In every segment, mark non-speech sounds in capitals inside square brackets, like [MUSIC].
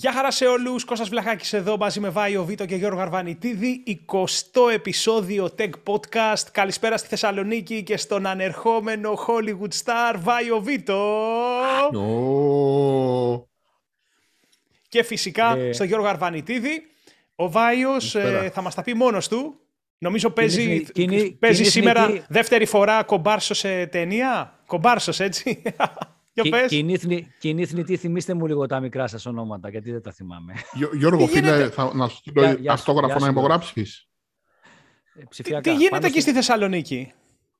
Γεια χαρά σε όλους, Κώστας Βλαχάκης εδώ μαζί με Βάιο Βίτο και Γιώργο Αρβανιτίδη, 20ο επεισόδιο Tech Podcast. Καλησπέρα στη Θεσσαλονίκη και στον ανερχόμενο Hollywood star Βάιο Βίτο. Oh. Και φυσικά ε... στον Γιώργο Αρβανιτίδη. Ο Βάιος ε, θα μας τα πει μόνος του. Νομίζω παίζει, κινή, παίζει σήμερα δεύτερη φορά κομπάρσο σε ταινία. Κομπάρσος έτσι. Κοινή θνητή, θυμίστε μου λίγο τα μικρά σας ονόματα, γιατί δεν τα θυμάμαι. Γιώργο, φίλε, θα, να σου στείλω αυτόγραφο να υπογράψεις. Ε, τι, γίνεται εκεί στη Θεσσαλονίκη;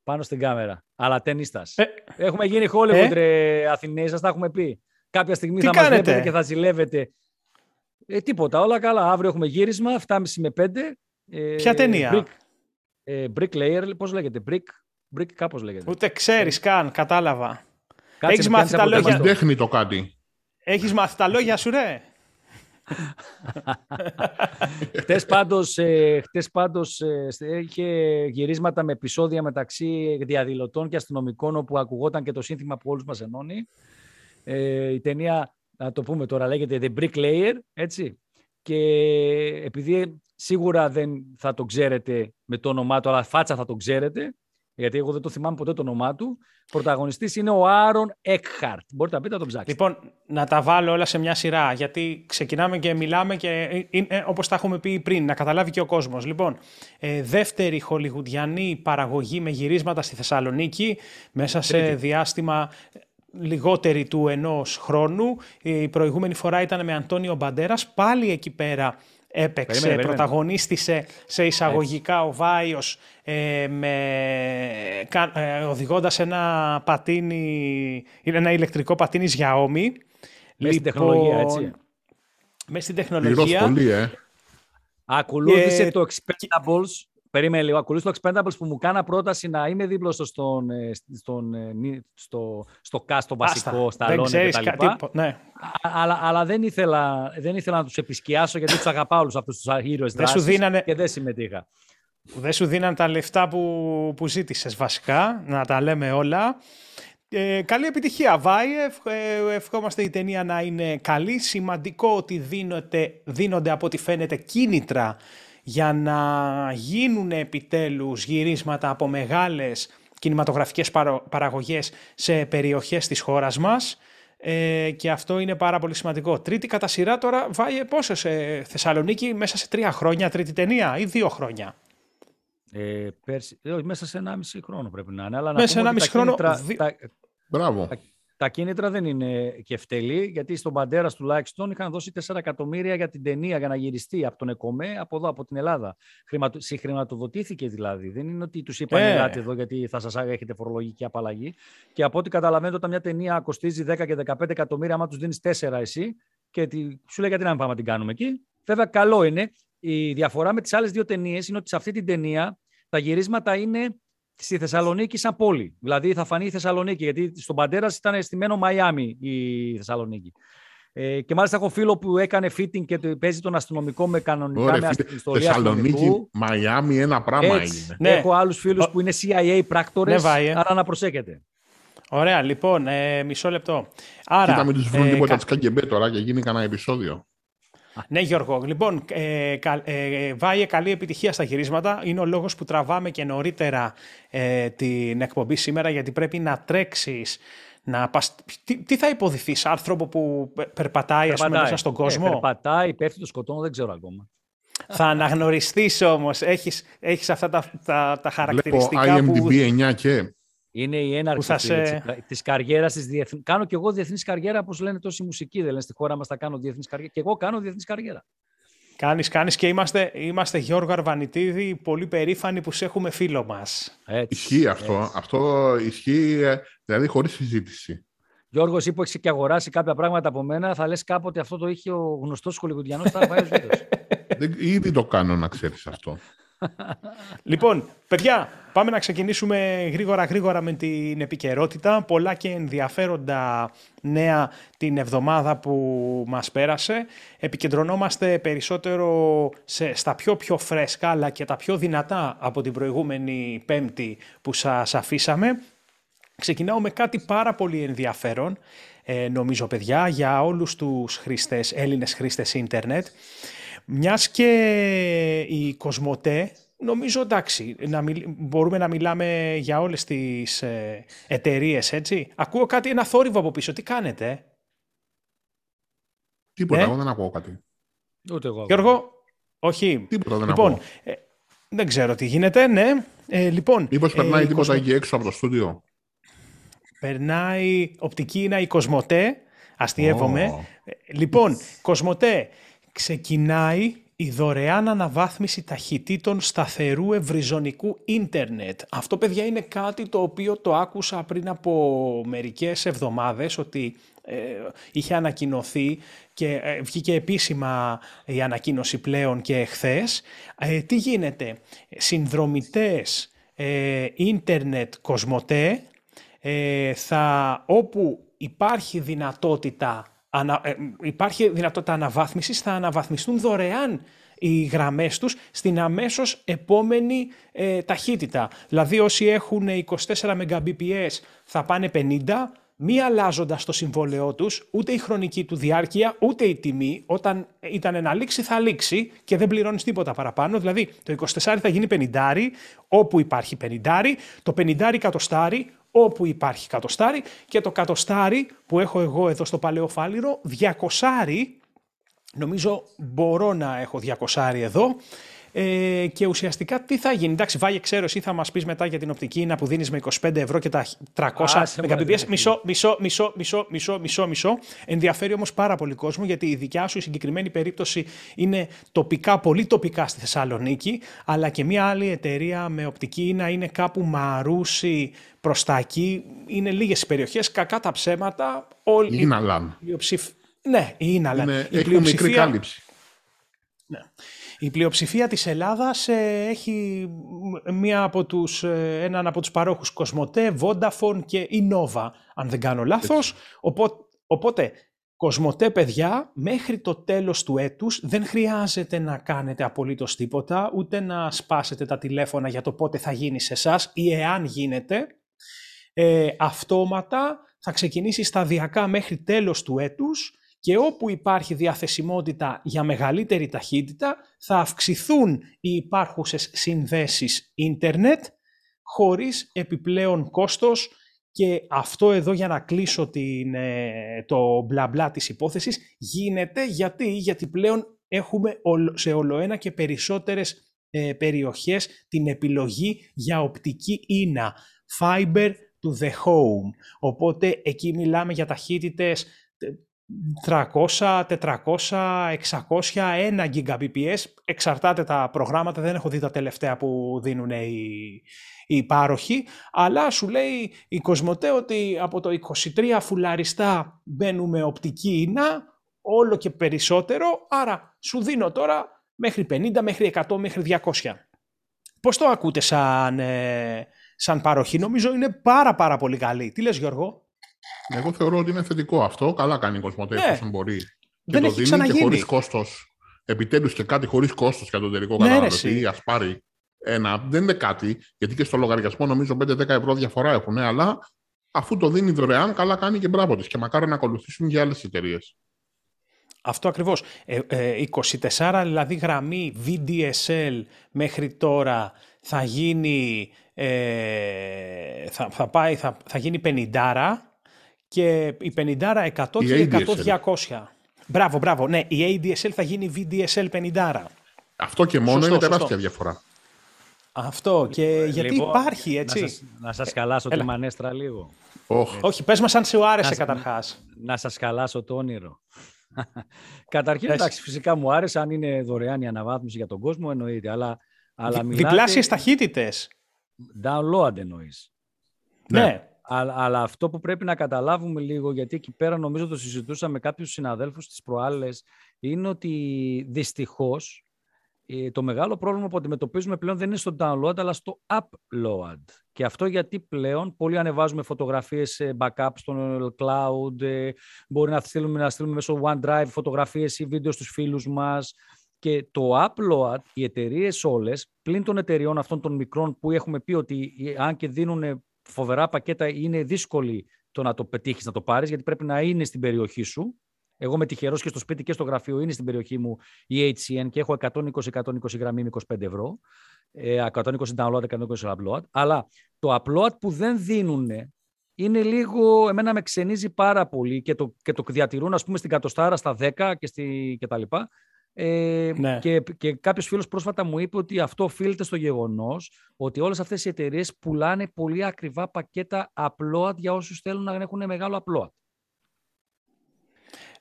Πάνω στην κάμερα. Αλλά ταινίστα. Ε, έχουμε γίνει Hollywood, ε; Αθηναίοι, σας τα έχουμε πει. Κάποια στιγμή θα μας βλέπετε και θα ζηλεύετε. Ε, τίποτα, όλα καλά. Αύριο έχουμε γύρισμα, 7.30 με 5. Ε, Ποια ταινία; Brick, ε, brick Layer, πώς λέγεται, Brick, Brick κάπως λέγεται. Ούτε ξέρεις ε. καν, κατάλαβα. Έχεις μάθει τα λόγια. τέχνη το κάτι. Έχεις μάθει τα λόγια σου, ρε. [LAUGHS] χτες πάντως, ε, χτες πάντως ε, είχε γυρίσματα με επεισόδια μεταξύ διαδηλωτών και αστυνομικών όπου ακουγόταν και το σύνθημα που όλους μας ενώνει. Ε, η ταινία, να το πούμε τώρα, λέγεται The Brick Layer, έτσι. Και επειδή σίγουρα δεν θα το ξέρετε με το όνομά του, αλλά φάτσα θα το ξέρετε, γιατί εγώ δεν το θυμάμαι ποτέ το όνομά του. Πρωταγωνιστής είναι ο Άρον Εκχαρτ. Μπορείτε να πείτε να τον ψάξετε. Λοιπόν, να τα βάλω όλα σε μια σειρά, γιατί ξεκινάμε και μιλάμε και είναι όπως τα έχουμε πει πριν, να καταλάβει και ο κόσμος. Λοιπόν, ε, δεύτερη χολιγουδιανή παραγωγή με γυρίσματα στη Θεσσαλονίκη, μέσα σε διάστημα λιγότερη του ενός χρόνου. Η προηγούμενη φορά ήταν με Αντώνιο Μπαντέρας, πάλι εκεί πέρα έπαιξε, περίμενε, πρωταγωνίστησε σε εισαγωγικά ο Βάιος ε, με, ε, οδηγώντας ένα πατίνι, ένα ηλεκτρικό πατίνι Xiaomi. Μέσα λοιπόν, στην τεχνολογία, έτσι. Μέσα στην τεχνολογία. Πολύ, ε. Ακολούθησε το Expendables Περίμενε λίγο. Ακολούθησε το Expendables που μου κάνα πρόταση να είμαι δίπλο στον, ε, στον, ε, στο, στο cast το βασικό, στα Αλόνια και τα λοιπά. Ναι. Αλλά, αλλά δεν, ήθελα, δεν ήθελα να τους επισκιάσω γιατί τους αγαπάω όλους αυτούς τους ήρωες δράσεις δίνανε... και δεν συμμετείχα. Δεν σου δίναν τα λεφτά που, που ζήτησες βασικά, να τα λέμε όλα. Ε, καλή επιτυχία, Βάη. Ε, ευχόμαστε η ταινία να είναι καλή. Σημαντικό ότι δίνονται, δίνονται από ό,τι φαίνεται κίνητρα για να γίνουν επιτέλους γυρίσματα από μεγάλες κινηματογραφικές παραγωγές σε περιοχές της χώρας μας ε, και αυτό είναι πάρα πολύ σημαντικό. Τρίτη κατά σειρά τώρα, βάει πόσο σε Θεσσαλονίκη μέσα σε τρία χρόνια, τρίτη ταινία ή δύο χρόνια; Ε, πέρσι, ε, μέσα σε ένα μισή χρόνο πρέπει να είναι. Αλλά μέσα σε ένα μισή χρόνο. Μπράβο τα κίνητρα δεν είναι και ευτελή, γιατί στον Παντέρα τουλάχιστον είχαν δώσει 4 εκατομμύρια για την ταινία για να γυριστεί από τον ΕΚΟΜΕ από εδώ, από την Ελλάδα. Χρηματο... Συγχρηματοδοτήθηκε δηλαδή. Δεν είναι ότι τους είπαν ε. ελάτε εδώ γιατί θα σας έχετε φορολογική απαλλαγή. Και από ό,τι καταλαβαίνετε, όταν μια ταινία κοστίζει 10 και 15 εκατομμύρια, άμα τους δίνεις 4 εσύ, και τη... σου λέει γιατί να μην πάμε να την κάνουμε εκεί. Βέβαια, καλό είναι. Η διαφορά με τις άλλες δύο ταινίες είναι ότι σε αυτή την ταινία τα γυρίσματα είναι στη Θεσσαλονίκη σαν πόλη. Δηλαδή θα φανεί η Θεσσαλονίκη, γιατί στον Παντέρας ήταν αισθημένο Μαϊάμι η Θεσσαλονίκη. Ε, και μάλιστα έχω φίλο που έκανε fitting και παίζει τον αστυνομικό με κανονικά Ωραία, με ιστορία Θεσσαλονίκη, Μαϊάμι, ένα πράγμα Έτσι, είναι. Ναι. Έχω άλλους φίλους που είναι CIA πράκτορες, ναι, ε. άρα να προσέχετε. Ωραία, λοιπόν, ε, μισό λεπτό. Άρα, Κοίτα, μην τους βρουν ε, τίποτα κα... της τώρα και γίνει κανένα επεισόδιο. Ναι, Γιώργο. Λοιπόν, ε, ε, Βάιε, καλή επιτυχία στα γυρίσματα. Είναι ο λόγος που τραβάμε και νωρίτερα ε, την εκπομπή σήμερα, γιατί πρέπει να τρέξεις να πας... τι, θα υποδηθείς, άνθρωπο που περπατάει, ας πούμε, μέσα στον κόσμο; Ε, περπατάει, πέφτει το σκοτώνω, δεν ξέρω ακόμα. Θα αναγνωριστείς όμως, έχεις, έχεις αυτά τα, τα, τα χαρακτηριστικά Βλέπω IMDb που... 9 και... Είναι η έναρξη σε... της καριέρας της διεθνή. Κάνω κι εγώ διεθνής καριέρα, όπως λένε τόσοι μουσικοί. Δεν λένε στη χώρα μας θα κάνω διεθνής καριέρα. Και εγώ κάνω διεθνής καριέρα. Κάνεις, κάνεις και είμαστε, είμαστε Γιώργο Αρβανιτίδη, πολύ περήφανοι που σε έχουμε φίλο μας. ισχύει αυτό. Αυτό ισχύει, ε, δηλαδή χωρίς συζήτηση. Γιώργος, εσύ που έχεις και αγοράσει κάποια πράγματα από μένα, θα λες κάποτε αυτό το είχε ο γνωστός σχολικουδιανός Ταρβάιος [LAUGHS] Ήδη το κάνω να ξέρεις αυτό λοιπόν, παιδιά, πάμε να ξεκινήσουμε γρήγορα γρήγορα με την επικαιρότητα. Πολλά και ενδιαφέροντα νέα την εβδομάδα που μας πέρασε. Επικεντρωνόμαστε περισσότερο σε, στα πιο πιο φρέσκα αλλά και τα πιο δυνατά από την προηγούμενη πέμπτη που σας αφήσαμε. Ξεκινάω με κάτι πάρα πολύ ενδιαφέρον. ε, νομίζω παιδιά, για όλους τους χρήστες, Έλληνες χρήστες ίντερνετ. Μιας και η Κοσμοτέ, νομίζω εντάξει, να μπορούμε να μιλάμε για όλες τις ε, εταιρείες, έτσι. Ακούω κάτι, ένα θόρυβο από πίσω. Τι κάνετε, Τίποτα, ε; εγώ δεν ακούω κάτι. Ούτε εγώ. Γιώργο, όχι. Τίποτα δεν λοιπόν, ακούω. Ε, δεν ξέρω τι γίνεται, ναι. Ε, λοιπόν, Μήπως περνάει ε, τίποτα Κοσμο... εκεί έξω από το στούντιο; Περνάει οπτική είναι η Κοσμοτέ. Αστειεύομαι. Oh. Λοιπόν, Κοσμοτέ, ξεκινάει η δωρεάν αναβάθμιση ταχυτήτων σταθερού ευρυζωνικού ίντερνετ. Αυτό, παιδιά, είναι κάτι το οποίο το άκουσα πριν από μερικές εβδομάδες, ότι ε, είχε ανακοινωθεί και ε, βγήκε επίσημα η ανακοίνωση πλέον και εχθές. Ε, τι γίνεται, συνδρομητές ε, ίντερνετ κοσμοτέ, ε, θα, όπου υπάρχει δυνατότητα, ανα, ε, υπάρχει δυνατότητα αναβάθμισης, θα αναβαθμιστούν δωρεάν οι γραμμές τους στην αμέσως επόμενη ε, ταχύτητα. Δηλαδή όσοι έχουν 24 Mbps θα πάνε 50, μη αλλάζοντας το συμβόλαιό τους, ούτε η χρονική του διάρκεια, ούτε η τιμή. Όταν ήταν να λήξει, θα λήξει και δεν πληρώνεις τίποτα παραπάνω. Δηλαδή το 24 θα γίνει 50, όπου υπάρχει 50, το 50 κατοστάρι, όπου υπάρχει κατοστάρι και το κατοστάρι που έχω εγώ εδώ στο Παλαιό Φάληρο, 200 Νομίζω μπορώ να έχω 200 εδώ. Ε, και ουσιαστικά τι θα γίνει. Εντάξει, βάγε ξέρω, εσύ θα μας πεις μετά για την οπτική να που δίνεις με 25 ευρώ και τα 300 Mbps. Μισό, μισό, μισό, μισό, μισό, μισό, μισό. Ενδιαφέρει όμως πάρα πολύ κόσμο γιατί η δικιά σου η συγκεκριμένη περίπτωση είναι τοπικά, πολύ τοπικά στη Θεσσαλονίκη, αλλά και μια άλλη εταιρεία με οπτική να είναι κάπου μαρούσι προς τα εκεί. Είναι λίγες περιοχές, κακά τα ψέματα. Όλοι, είναι αλάν. Ναι, είναι αλάν. Είναι, η πλειοψηφία... μικρή κάλυψη. Ναι. Η πλειοψηφία της Ελλάδας ε, έχει μία από τους, ε, έναν από τους παρόχους Κοσμοτέ, Vodafone και Innova, αν δεν κάνω λάθος. Οπότε, οπότε, Κοσμοτέ, παιδιά, μέχρι το τέλος του έτους δεν χρειάζεται να κάνετε απολύτως τίποτα, ούτε να σπάσετε τα τηλέφωνα για το πότε θα γίνει σε εσάς ή εάν γίνεται. Ε, αυτόματα θα ξεκινήσει σταδιακά μέχρι τέλος του έτους και όπου υπάρχει διαθεσιμότητα για μεγαλύτερη ταχύτητα θα αυξηθούν οι υπάρχουσες συνδέσεις ίντερνετ χωρίς επιπλέον κόστος και αυτό εδώ για να κλείσω την, ε, το μπλα μπλα της υπόθεσης γίνεται γιατί, γιατί πλέον έχουμε σε ολοένα και περισσότερες ε, περιοχές την επιλογή για οπτική ίνα, fiber to the home. Οπότε εκεί μιλάμε για ταχύτητες 300, 400, 600, 1 Gbps, εξαρτάται τα προγράμματα, δεν έχω δει τα τελευταία που δίνουν οι, οι πάροχοι, αλλά σου λέει η Κοσμοτέ ότι από το 23 φουλαριστά μπαίνουμε οπτική ίνα, όλο και περισσότερο, άρα σου δίνω τώρα μέχρι 50, μέχρι 100, μέχρι 200. Πώς το ακούτε σαν, ε, σαν παροχή, νομίζω είναι πάρα πάρα πολύ καλή. Τι λες Γιώργο; Εγώ θεωρώ ότι είναι θετικό αυτό. Καλά κάνει η Κοσμοτέ ναι. εφόσον μπορεί. Δεν και έχει το δίνει και χωρίς κόστος. Επιτέλους και κάτι χωρίς κόστος για τον τελικό ναι, καταναλωτή. Α πάρει ένα. Δεν είναι κάτι, γιατί και στο λογαριασμό νομίζω 5-10 ευρώ διαφορά έχουν, αλλά αφού το δίνει δωρεάν, καλά κάνει και μπράβο της. Και μακάρι να ακολουθήσουν και άλλες εταιρείες. Αυτό ακριβώς. Ε, ε, 24 δηλαδή γραμμή VDSL μέχρι τώρα θα γίνει, ε, θα, θα, πάει, θα, θα γίνει 50 και η 50 100 και 100 200. Μπράβο, μπράβο. Ναι, η ADSL θα γίνει VDSL 50. Αυτό και μόνο σωστό, είναι τεράστια διαφορά. Αυτό και γιατί λοιπόν, υπάρχει έτσι. Να σας, να σας καλάσω ε, τη μανέστρα λίγο. Oh. Όχι, πες μας αν σου άρεσε να, καταρχάς. Να σας καλάσω το όνειρο. [LAUGHS] Καταρχήν, εντάξει, φυσικά μου άρεσε αν είναι δωρεάν η αναβάθμιση για τον κόσμο, εννοείται. Αλλά, αλλά μιλάτε... Διπλάσιες ταχύτητες. Download εννοείς. Ναι. ναι. Αλλά, αλλά αυτό που πρέπει να καταλάβουμε λίγο, γιατί εκεί πέρα νομίζω το συζητούσα με κάποιους συναδέλφους τις προάλλες, είναι ότι δυστυχώς ε, το μεγάλο πρόβλημα που αντιμετωπίζουμε πλέον δεν είναι στο download, αλλά στο upload. Και αυτό γιατί πλέον πολλοί ανεβάζουμε φωτογραφίες backup στο cloud, ε, μπορεί να στείλουμε, να στείλουμε μέσω OneDrive φωτογραφίες ή βίντεο στους φίλους μας. Και το upload, οι εταιρείες όλες, πλην των εταιρεών αυτών των μικρών που έχουμε πει ότι ε, αν και δίνουν φοβερά πακέτα είναι δύσκολοι το να το πετύχεις να το πάρεις, γιατί πρέπει να είναι στην περιοχή σου. Εγώ είμαι τυχερός και στο σπίτι και στο γραφείο είναι στην περιοχή μου η HCN και έχω 120-120 γραμμή με 25 ευρώ. 120 download, 120 upload. Αλλά το upload που δεν δίνουν είναι λίγο, εμένα με ξενίζει πάρα πολύ και το, και το διατηρούν ας πούμε στην κατοστάρα στα 10 και, στη, και τα λοιπά. Ε, ναι. και, και κάποιος φίλος πρόσφατα μου είπε ότι αυτό οφείλεται στο γεγονός ότι όλες αυτές οι εταιρείες πουλάνε πολύ ακριβά πακέτα upload για όσους θέλουν να έχουν μεγάλο upload.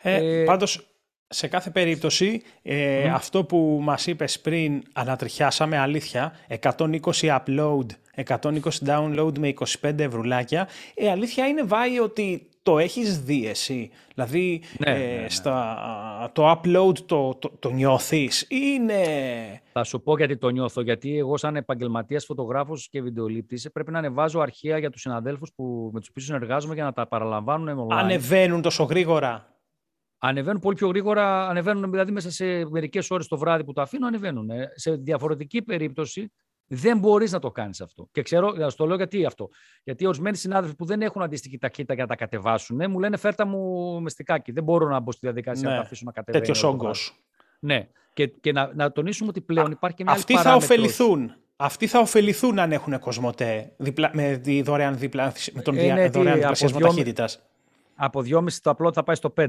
Ε, ε, πάντως, σε κάθε περίπτωση, ε, αυτό που μας είπες πριν ανατριχιάσαμε, αλήθεια, 120 upload, 120 download με 25 ευρουλάκια, ε, αλήθεια είναι βάει ότι το έχεις δει εσύ; Δηλαδή, ναι, ε, ναι, ναι. Στα, το upload το, το, το νιώθεις είναι... Θα σου πω γιατί το νιώθω, γιατί εγώ σαν επαγγελματίας φωτογράφος και βιντεολήπτης πρέπει να ανεβάζω αρχεία για τους συναδέλφους που, με τους οποίους συνεργάζομαι για να τα παραλαμβάνουν online. Ανεβαίνουν τόσο γρήγορα; Ανεβαίνουν πολύ πιο γρήγορα, ανεβαίνουν δηλαδή μέσα σε μερικές ώρες το βράδυ που το αφήνω, ανεβαίνουν. Σε διαφορετική περίπτωση δεν μπορείς να το κάνεις αυτό. Και ξέρω, να το λέω γιατί αυτό. Γιατί ορισμένοι συνάδελφοι που δεν έχουν αντίστοιχη ταχύτητα για να τα κατεβάσουν, μου λένε φέρτα μου μεστικάκι. Δεν μπορώ να μπω στη διαδικασία ναι. να τα αφήσω να κατεβαίνουν. Τέτοιος όγκος. Ναι. Και, και να, να τονίσουμε ότι πλέον υπάρχει και μια Αυτοί άλλη θα ωφεληθούν. Αυτοί θα ωφεληθούν αν έχουν κοσμοτέ διπλα, με, τη δωρεάν διπλα, με τον ε, ναι, δωρεάν διπλασιασμό ταχύτητας. Από 2,5 το απλό θα πάει στο 5.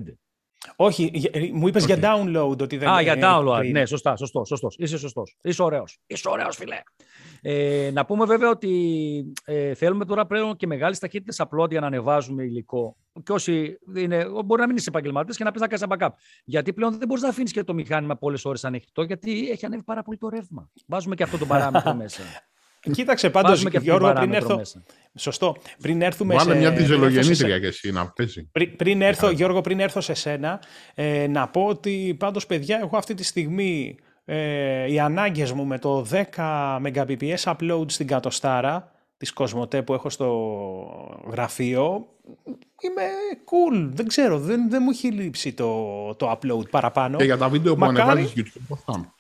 Όχι, ε, μου είπες για download ότι δεν Α, για download. Ναι, σωστά, σωστό, σωστός. Είσαι σωστός. Είσαι ωραίος. Είσαι ωραίος, φιλέ. Ε, να πούμε βέβαια ότι ε, θέλουμε τώρα πλέον και μεγάλες ταχύτητες upload για να ανεβάζουμε υλικό. Και όσοι είναι, μπορεί να μην είσαι επαγγελματία και να πεις να κάνεις ένα backup. Γιατί πλέον δεν μπορείς να αφήνεις και το μηχάνημα πολλές ώρες ανοιχτό, γιατί έχει ανέβει πάρα πολύ το ρεύμα. Βάζουμε και αυτό το παράμετρο [LAUGHS] μέσα. Κοίταξε πάντως, Γιώργο, πριν έρθω. Μέσα. Σωστό. Πριν έρθουμε Βάλε σε... μια διζελογεννήτρια και εσύ να πέσει. Πριν, πριν έρθω, Γιώργο, πριν έρθω σε σένα, ε, να πω ότι πάντως παιδιά, εγώ αυτή τη στιγμή ε, οι ανάγκες μου με το 10 Mbps upload στην κατοστάρα της Κοσμοτέ που έχω στο γραφείο είμαι cool, δεν ξέρω, δεν, δεν μου έχει λείψει το, το upload παραπάνω. Και για τα βίντεο που Μακάρι... ανεβάζεις YouTube, πώς θα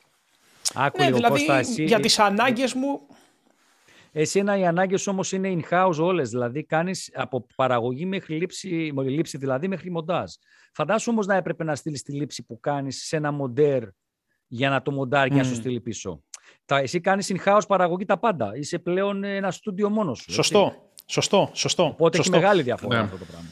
Άκου ναι, δηλαδή, εσύ... για τις ανάγκες μου Εσένα οι ανάγκες όμως είναι in-house όλες. Δηλαδή κάνεις από παραγωγή μέχρι λήψη, λήψη δηλαδή μέχρι μοντάζ. Φαντάσου όμως να έπρεπε να στείλεις τη λήψη που κάνεις σε ένα μοντέρ για να το μοντάρει και να σου στείλει πίσω. Τα, εσύ κάνεις in-house παραγωγή τα πάντα. Είσαι πλέον ένα στούντιο μόνος σου. Σωστό. Σωστό. Σωστό. Οπότε σωστό. έχει μεγάλη διαφορά ναι. αυτό το πράγμα.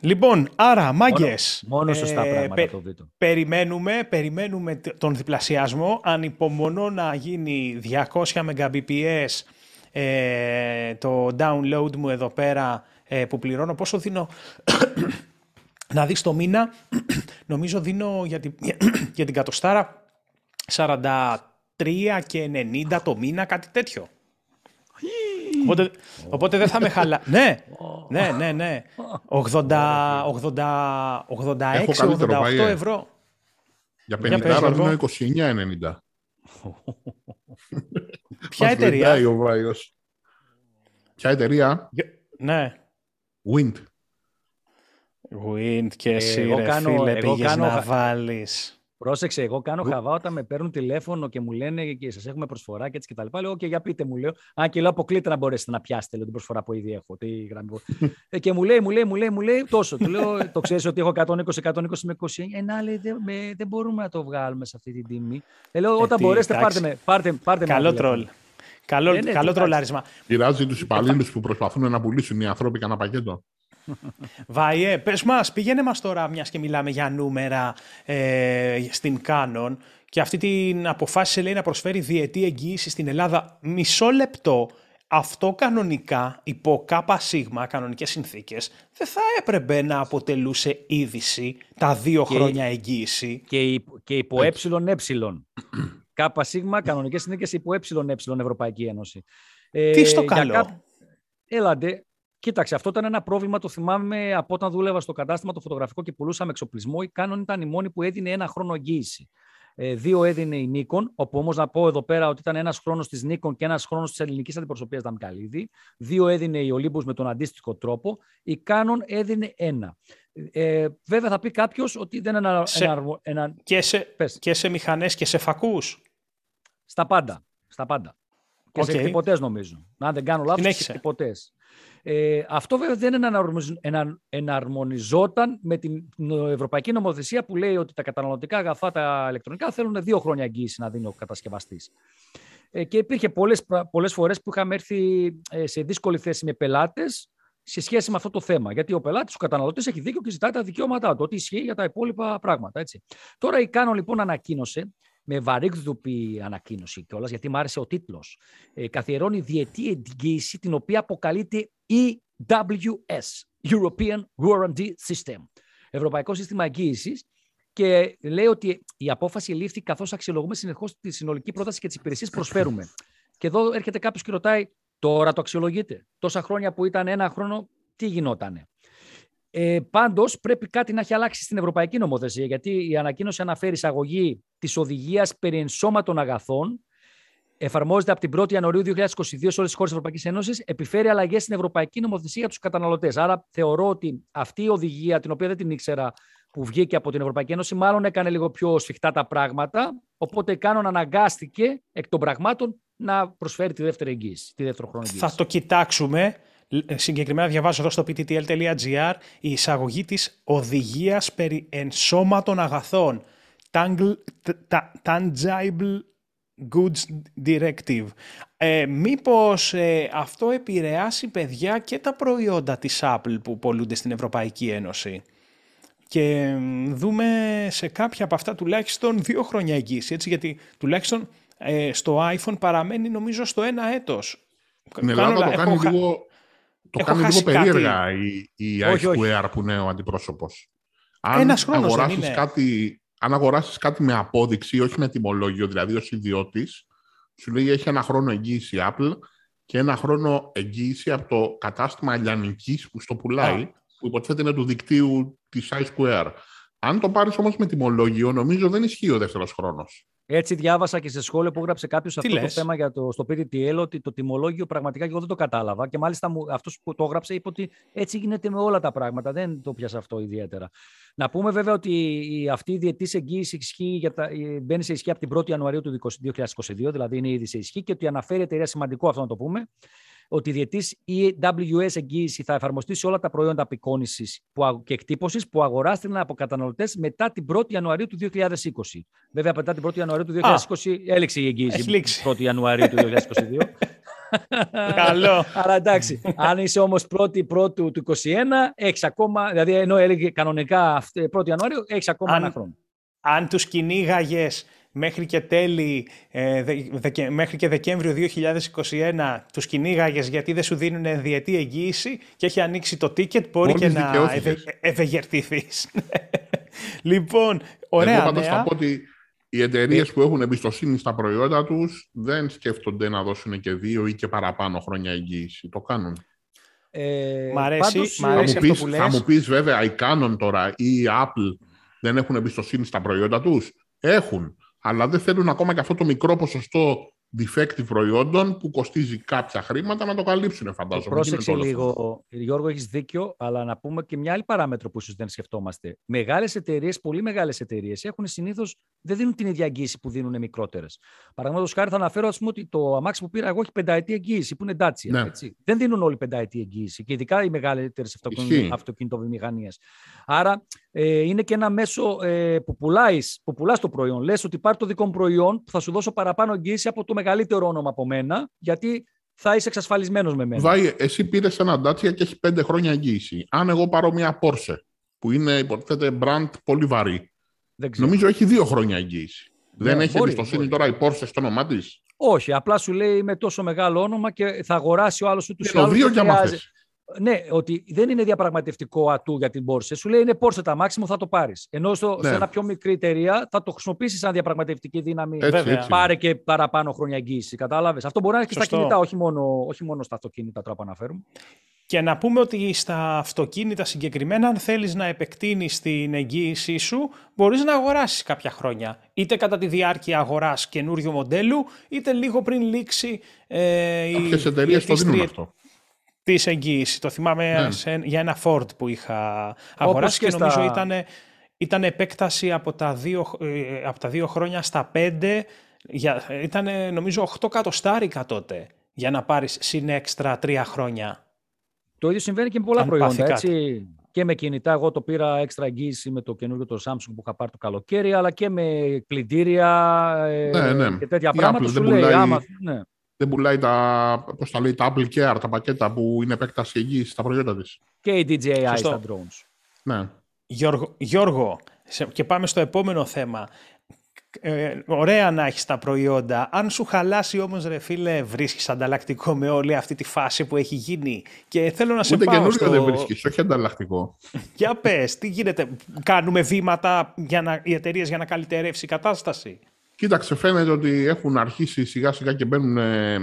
Λοιπόν, άρα, μάγκες. Μόνο, μόνος σωστά ε, πράγματα το βίντεο. Περιμένουμε, περιμένουμε τον διπλασιασμό. Ανυπομονώ να γίνει 200 Mbps ε, το download μου εδώ πέρα ε, που πληρώνω. Πόσο δίνω [COUGHS] να δεις το μήνα. [COUGHS] Νομίζω δίνω για την, [COUGHS] για την κατοστάρα 43 και 90 το μήνα, κάτι τέτοιο. Οπότε, οπότε δεν θα με χαλά. [LAUGHS] ναι, ναι, ναι, ναι. 80, 80, 86, 88 ευρώ. Για 50 ευρώ δίνω 29,90. [LAUGHS] Ποια εταιρεία; ο Βάιος. Ποια εταιρεία; Ναι. Wind. Wind και ε, εσύ εγώ ρε κάνω, φίλε εγώ πήγες κάνω... να βάλεις. Πρόσεξε, εγώ κάνω χαβά όταν με παίρνουν τηλέφωνο και μου λένε και σας έχουμε προσφορά και έτσι και τα λοιπά. Λέω, και για πείτε μου, λέω. Αν και λέω, αποκλείται να μπορέσετε να πιάσετε λέω, την προσφορά που ήδη έχω. Τι γραμμή. ε, και μου λέει, μου λέει, μου λέει, μου λέει τόσο. Του λέω, το ξέρεις ότι έχω 120, 120 με 20. Ε, να λέει, δεν, δεν μπορούμε να το βγάλουμε σε αυτή την τιμή. Ε, λέω, όταν ε, μπορέσετε, πάρτε με. Πάρτε, πάρτε Καλό τρολ. Καλό, ε, ναι, καλό τρολάρισμα. Πειράζει τους υπαλλήλους που προσπαθούν να πουλήσουν οι άνθρωποι κανένα πακέτο. Βάιε, πες μας, πήγαινε μας τώρα, μιας και μιλάμε για νούμερα ε, στην Canon και αυτή την αποφάσισε λέει να προσφέρει διετή εγγύηση στην Ελλάδα. Μισό λεπτό, αυτό κανονικά, υπό ΚΣ, κανονικές συνθήκες, δεν θα έπρεπε να αποτελούσε είδηση τα δύο χρόνια εγγύηση. Και, και υπό ε, ε. ΚΣ, κανονικές συνθήκες υπό ε, Ευρωπαϊκή Ένωση. Τι στο καλό; Κά... Έλαντε, Κοίταξε, αυτό ήταν ένα πρόβλημα, το θυμάμαι από όταν δούλευα στο κατάστημα το φωτογραφικό και πουλούσαμε εξοπλισμό. Η Canon ήταν η μόνη που έδινε ένα χρόνο εγγύηση. Ε, δύο έδινε η Nikon, όπου όμως να πω εδώ πέρα ότι ήταν ένας χρόνος της Nikon και ένας χρόνος της ελληνικής αντιπροσωπείας Δαμκαλίδη. Δύο έδινε η Olympus με τον αντίστοιχο τρόπο. Η Canon έδινε ένα. Ε, βέβαια θα πει κάποιος ότι δεν είναι ένα. Σε, ένα, και, σε, και σε μηχανές και σε φακούς. Στα πάντα. Στα πάντα. Και okay. σε εκτυπωτέ νομίζω. Αν δεν κάνω λάθος, σε εκτυπωτέ. Ε, αυτό βέβαια δεν εναρμονιζόταν με την ευρωπαϊκή νομοθεσία που λέει ότι τα καταναλωτικά αγαθά, τα ηλεκτρονικά, θέλουν δύο χρόνια εγγύηση να δίνει ο κατασκευαστής. Ε, και υπήρχε πολλές, πολλές φορές που είχαμε έρθει ε, σε δύσκολη θέση με πελάτες σε σχέση με αυτό το θέμα. Γιατί ο πελάτης, ο καταναλωτής, έχει δίκιο και ζητάει τα δικαιώματά του. Ό,τι ισχύει για τα υπόλοιπα πράγματα. Έτσι. Τώρα η Κάνο λοιπόν ανακοίνωσε, με βαρύγδουπη ανακοίνωση κιόλας, γιατί μου άρεσε ο τίτλος. Ε, καθιερώνει διετή εγγύηση, την οποία αποκαλείται EWS, European Warranty System. Ευρωπαϊκό Σύστημα Εγγύησης. Και λέει ότι η απόφαση λήφθη καθώς αξιολογούμε συνεχώς τη συνολική πρόταση και τις υπηρεσίες προσφέρουμε. Και εδώ έρχεται κάποιος και ρωτάει, Τώρα το αξιολογείτε; Τόσα χρόνια που ήταν ένα χρόνο, τι γινότανε; Ε, Πάντως, πρέπει κάτι να έχει αλλάξει στην Ευρωπαϊκή Νομοθεσία, γιατί η ανακοίνωση αναφέρει εισαγωγή της οδηγίας περί ενσώματων αγαθών. Εφαρμόζεται από την 1η Ιανουαρίου 2022 σε όλες τις χώρες της Ευρωπαϊκής Ένωσης. Επιφέρει αλλαγές στην Ευρωπαϊκή Νομοθεσία για τους καταναλωτές. Άρα, θεωρώ ότι αυτή η οδηγία, την οποία δεν την ήξερα, που βγήκε από την Ευρωπαϊκή Ένωση, μάλλον έκανε λίγο πιο σφιχτά τα πράγματα. Οπότε, η Canon αναγκάστηκε εκ των πραγμάτων να προσφέρει τη δεύτερη εγγύηση, τη δεύτερη χρόνο Θα το κοιτάξουμε. Συγκεκριμένα διαβάζω εδώ στο pttl.gr η εισαγωγή της οδηγίας περί ενσώματων αγαθών. Tangible Goods Directive. Ε, μήπως ε, αυτό επηρεάσει παιδιά και τα προϊόντα της Apple που πωλούνται στην Ευρωπαϊκή Ένωση; Και δούμε σε κάποια από αυτά τουλάχιστον δύο χρόνια εγγύηση, έτσι, γιατί τουλάχιστον ε, στο iPhone παραμένει νομίζω στο ένα έτος. Στην Ελλάδα το κάνει λίγο, το κάνει λίγο περίεργα η, η iSquare που είναι ο αντιπρόσωπος. Αν Ένας αγοράσεις κάτι, αν αγοράσεις κάτι με απόδειξη, όχι με τιμολόγιο, δηλαδή ως ιδιώτης, σου λέει έχει ένα χρόνο εγγύηση Apple και ένα χρόνο εγγύηση από το κατάστημα λιανικής που στο πουλάει, που υποτίθεται είναι του δικτύου της iSquare. Αν το πάρεις όμως με τιμολόγιο, νομίζω δεν ισχύει ο δεύτερος χρόνος. Έτσι διάβασα και σε σχόλιο που έγραψε κάποιος αυτό το θέμα για το, στο PTTL ότι το τιμολόγιο πραγματικά και εγώ δεν το κατάλαβα. Και μάλιστα αυτός που το έγραψε είπε ότι έτσι γίνεται με όλα τα πράγματα. Δεν το πιάσα αυτό ιδιαίτερα. Να πούμε βέβαια ότι η, αυτή η διετής εγγύηση ισχύει τα, μπαίνει σε ισχύ από την 1η Ιανουαρίου του 2022, δηλαδή είναι ήδη σε ισχύ και ότι αναφέρει η εταιρεία σημαντικό αυτό να το πούμε ότι η διετής EWS εγγύηση θα εφαρμοστεί σε όλα τα προϊόντα απεικόνησης και εκτύπωσης που αγοράστηκαν από καταναλωτές μετά την 1η Ιανουαρίου του 2020. Βέβαια, μετά την 1η Ιανουαρίου του 2020 Α, έληξε η εγγύηση. 1η Ιανουαρίου του 2022. [LAUGHS] Καλό. Άρα εντάξει, αν είσαι όμως πρώτη πρώτου του 2021, έχεις ακόμα, δηλαδή ενώ έλεγε κανονικά 1η Ιανουαρίου, έχεις ακόμα αν, ένα χρόνο. Αν τους κυνήγαγες μέχρι και τέλη, ε, μέχρι και Δεκέμβριο 2021 τους κυνήγαγε γιατί δεν σου δίνουν διετή εγγύηση και έχει ανοίξει το ticket, μπορεί και να ευε, ευεγερτηθείς. [LAUGHS] λοιπόν, ωραία Εγώ πάντως θα πω ότι οι εταιρείες ε, που έχουν εμπιστοσύνη στα προϊόντα τους δεν σκέφτονται να δώσουν και δύο ή και παραπάνω χρόνια εγγύηση. Το κάνουν. Ε, μ' αρέσει, μ αρέσει θα, μου πεις, θα μου πεις βέβαια η Canon τώρα ή η Apple δεν έχουν εμπιστοσύνη στα προϊόντα τους; Έχουν αλλά δεν θέλουν ακόμα και αυτό το μικρό ποσοστό defective προϊόντων που κοστίζει κάποια χρήματα να το καλύψουν, φαντάζομαι. Πρόσεξε λίγο, Γιώργο, έχεις δίκιο, αλλά να πούμε και μια άλλη παράμετρο που ίσως δεν σκεφτόμαστε. Μεγάλες εταιρείες, πολύ μεγάλες εταιρείες, έχουν συνήθως δεν δίνουν την ίδια εγγύηση που δίνουν μικρότερες. Παραδείγματος χάρη, θα αναφέρω ας πούμε, ότι το αμάξι που πήρα εγώ έχει πενταετή εγγύηση, που είναι Dacia. Ναι. Έτσι. Δεν δίνουν όλοι πενταετή εγγύηση, και ειδικά οι μεγαλύτερες αυτοκινητοβιομηχανίες. Άρα ε, είναι και ένα μέσο ε, που, πουλάς, που πουλάς το προϊόν. Λες ότι πάρει το δικό μου προϊόν που θα σου δώσω παραπάνω εγγύηση από το μεγαλύτερο όνομα από μένα, γιατί θα είσαι εξασφαλισμένος με μένα. Βάει, εσύ πήρες ένα Dacia και έχει πέντε χρόνια εγγύηση. Αν εγώ πάρω μια Porsche, που είναι υποτίθεται brand πολύ βαρύ, νομίζω έχει δύο χρόνια εγγύηση. Ναι, Δεν έχει εμπιστοσύνη τώρα η Porsche στο όνομά της; Όχι, απλά σου λέει με τόσο μεγάλο όνομα και θα αγοράσει ο άλλος του του δύο για ναι, ότι δεν είναι διαπραγματευτικό ατού για την Porsche. Σου λέει είναι Porsche τα μάξιμο, θα το πάρεις. Ενώ στο, ναι. σε ένα πιο μικρή εταιρεία θα το χρησιμοποιήσεις σαν διαπραγματευτική δύναμη. Έτσι, Βέβαια. Πάρε και παραπάνω χρόνια εγγύηση. Κατάλαβες. Αυτό μπορεί να είναι και στα κινητά, όχι μόνο, όχι μόνο στα αυτοκίνητα τώρα που αναφέρουμε. Και να πούμε ότι στα αυτοκίνητα συγκεκριμένα, αν θέλεις να επεκτείνεις την εγγύησή σου, μπορείς να αγοράσεις κάποια χρόνια. Είτε κατά τη διάρκεια αγοράς καινούριου μοντέλου, είτε λίγο πριν λήξει ε, η εταιρείες το δίνουν αυτό της εγγύησης. Το θυμάμαι ναι. για ένα Ford που είχα αγοράσει και, νομίζω ήταν, ήταν επέκταση από τα, δύο, ε, από τα δύο χρόνια στα πέντε. Για, ήταν νομίζω 8 κατοστάρικα τότε για να πάρεις συν έξτρα τρία χρόνια. Το ίδιο συμβαίνει και με πολλά προϊόντα. Έτσι, και με κινητά. Εγώ το πήρα έξτρα εγγύηση με το καινούργιο το Samsung που είχα πάρει το καλοκαίρι, αλλά και με πλυντήρια ναι, ναι. και τέτοια πράγματα. Σου λέει, άμα, ναι. Δεν πουλάει τα, πώς τα, λέει, τα Apple Care, τα πακέτα που είναι επέκταση εγγύησης στα προϊόντα της. Και η DJI στα drones. Ναι. Γιώργο, Γιώργο, και πάμε στο επόμενο θέμα. Ε, ωραία να έχεις τα προϊόντα. Αν σου χαλάσει όμως, ρε φίλε, βρίσκεις ανταλλακτικό με όλη αυτή τη φάση που έχει γίνει. Και θέλω να σε Ούτε πάω. Ούτε στο... δεν βρίσκεις, όχι ανταλλακτικό. [LAUGHS] για πες, τι γίνεται. Κάνουμε βήματα για να, οι εταιρείες για να καλυτερεύσει η κατάσταση; Κοίταξε, φαίνεται ότι έχουν αρχίσει σιγά σιγά και μπαίνουν ε,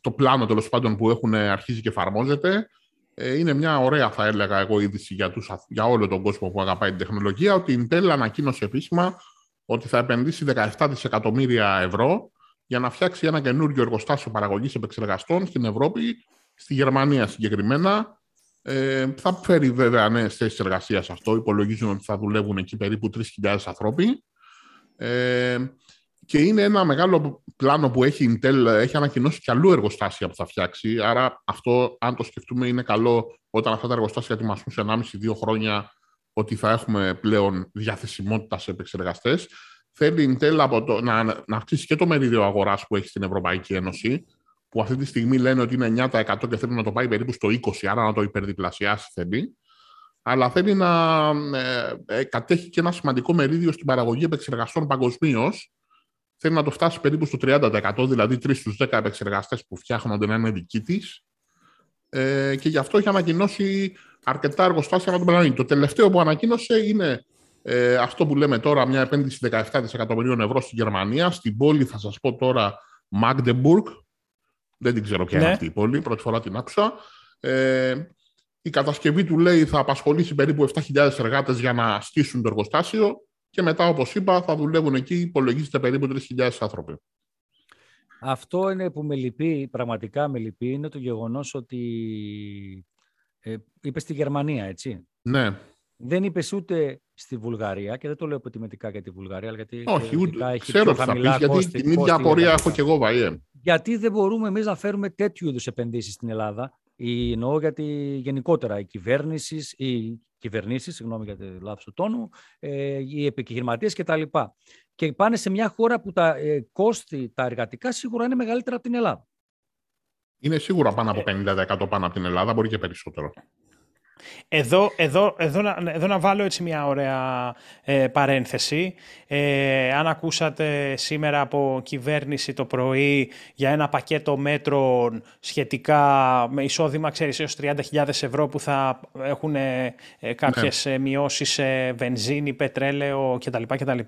το πλάνο τέλος πάντων που έχουν αρχίσει και εφαρμόζεται. Ε, είναι μια ωραία, θα έλεγα εγώ, είδηση για, τους, για όλο τον κόσμο που αγαπάει την τεχνολογία, ότι η Intel ανακοίνωσε επίσημα ότι θα επενδύσει 17 δισεκατομμύρια ευρώ για να φτιάξει ένα καινούριο εργοστάσιο παραγωγής επεξεργαστών στην Ευρώπη, στη Γερμανία συγκεκριμένα. Ε, θα φέρει βέβαια νέες θέσεις εργασίας αυτό. Υπολογίζουν ότι θα δουλεύουν εκεί περίπου 3.000 άνθρωποι. Ε, και είναι ένα μεγάλο πλάνο που έχει η Intel, έχει ανακοινώσει και αλλού εργοστάσια που θα φτιάξει. Άρα αυτό, αν το σκεφτούμε, είναι καλό όταν αυτά τα εργοστάσια ετοιμαστούν σε 1,5-2 χρόνια ότι θα έχουμε πλέον διαθεσιμότητα σε επεξεργαστές. Θέλει η Intel από το, να, να αυξήσει και το μερίδιο αγοράς που έχει στην Ευρωπαϊκή Ένωση, που αυτή τη στιγμή λένε ότι είναι 9% και θέλει να το πάει περίπου στο 20%, άρα να το υπερδιπλασιάσει θέλει. Αλλά θέλει να ε, ε, κατέχει και ένα σημαντικό μερίδιο στην παραγωγή επεξεργαστών παγκοσμίως. Θέλει να το φτάσει περίπου στο 30%, δηλαδή 3 στους 10 επεξεργαστές που φτιάχνονται να είναι δικοί της. Ε, και γι' αυτό έχει ανακοινώσει αρκετά εργοστάσια με τον πλανήτη. Το τελευταίο που ανακοίνωσε είναι ε, αυτό που λέμε τώρα, μια επένδυση 17 δισεκατομμυρίων ευρώ στη Γερμανία, στην πόλη, θα σας πω τώρα, Magdeburg. Δεν την ξέρω ποια είναι ναι. αυτή η πόλη, πρώτη φορά την άκουσα. Ε, η κατασκευή του λέει θα απασχολήσει περίπου 7.000 εργάτες για να στήσουν το εργοστάσιο και μετά, όπως είπα, θα δουλεύουν εκεί, υπολογίζεται περίπου 3.000 άνθρωποι. Αυτό είναι που με λυπεί, πραγματικά με λυπεί, είναι το γεγονός ότι ε, είπε στη Γερμανία, έτσι. Ναι. Δεν είπε ούτε στη Βουλγαρία και δεν το λέω αποτιμητικά για τη Βουλγαρία, γιατί Όχι, ούτε, έχει ξέρω πιο χαμηλά πεις, γιατί την ίδια απορία έχω και εγώ, Βαϊέ. Γιατί δεν μπορούμε εμείς να φέρουμε τέτοιου είδους επενδύσεις στην Ελλάδα, ή εννοώ γιατί γενικότερα η κυβέρνησης, οι κυβερνήσεις, συγγνώμη για το λάθος του τόνου, ε, οι επιχειρηματίε κτλ. Και πάνε σε μια χώρα που τα ε, κόστη, τα εργατικά σίγουρα είναι μεγαλύτερα από την Ελλάδα. Είναι σίγουρα πάνω από 50% πάνω από την Ελλάδα, μπορεί και περισσότερο. Εδώ, εδώ, εδώ, να, εδώ να βάλω έτσι μια ωραία ε, παρένθεση. Ε, αν ακούσατε σήμερα από κυβέρνηση το πρωί για ένα πακέτο μέτρων σχετικά με εισόδημα, ξέρεις, έως 30.000 ευρώ που θα έχουν ε, κάποιες ναι. μειώσεις σε βενζίνη, πετρέλαιο κτλ. κτλ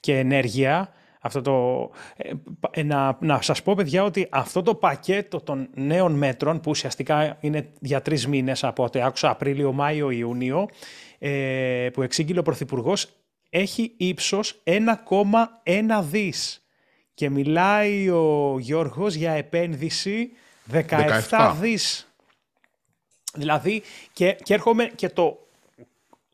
και ενέργεια, αυτό το, ε, ε, να, να σας πω παιδιά ότι αυτό το πακέτο των νέων μέτρων που ουσιαστικά είναι για τρεις μήνες από ό,τι άκουσα Απρίλιο, Μάιο, Ιούνιο ε, που εξήγηλε ο Πρωθυπουργός, έχει ύψος 1,1 δις και μιλάει ο Γιώργος για επένδυση 17, 17. δις. Δηλαδή και, και έρχομαι και το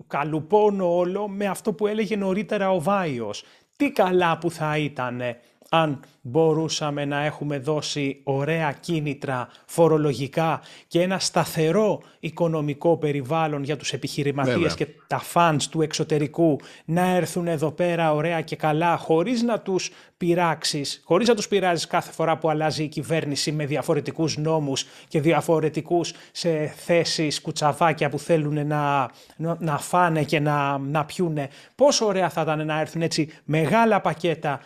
καλουπώνω όλο με αυτό που έλεγε νωρίτερα ο Βάιος τι καλά που θα ήταν αν μπορούσαμε να έχουμε δώσει ωραία κίνητρα φορολογικά και ένα σταθερό οικονομικό περιβάλλον για τους επιχειρηματίες και τα fans του εξωτερικού να έρθουν εδώ πέρα ωραία και καλά χωρίς να τους πειράξεις, χωρίς να τους πειράζεις κάθε φορά που αλλάζει η κυβέρνηση με διαφορετικούς νόμους και διαφορετικούς σε θέσεις κουτσαβάκια που θέλουν να, να φάνε και να, να πιούνε. Πόσο ωραία θα ήταν να έρθουν έτσι μεγάλα πακέτα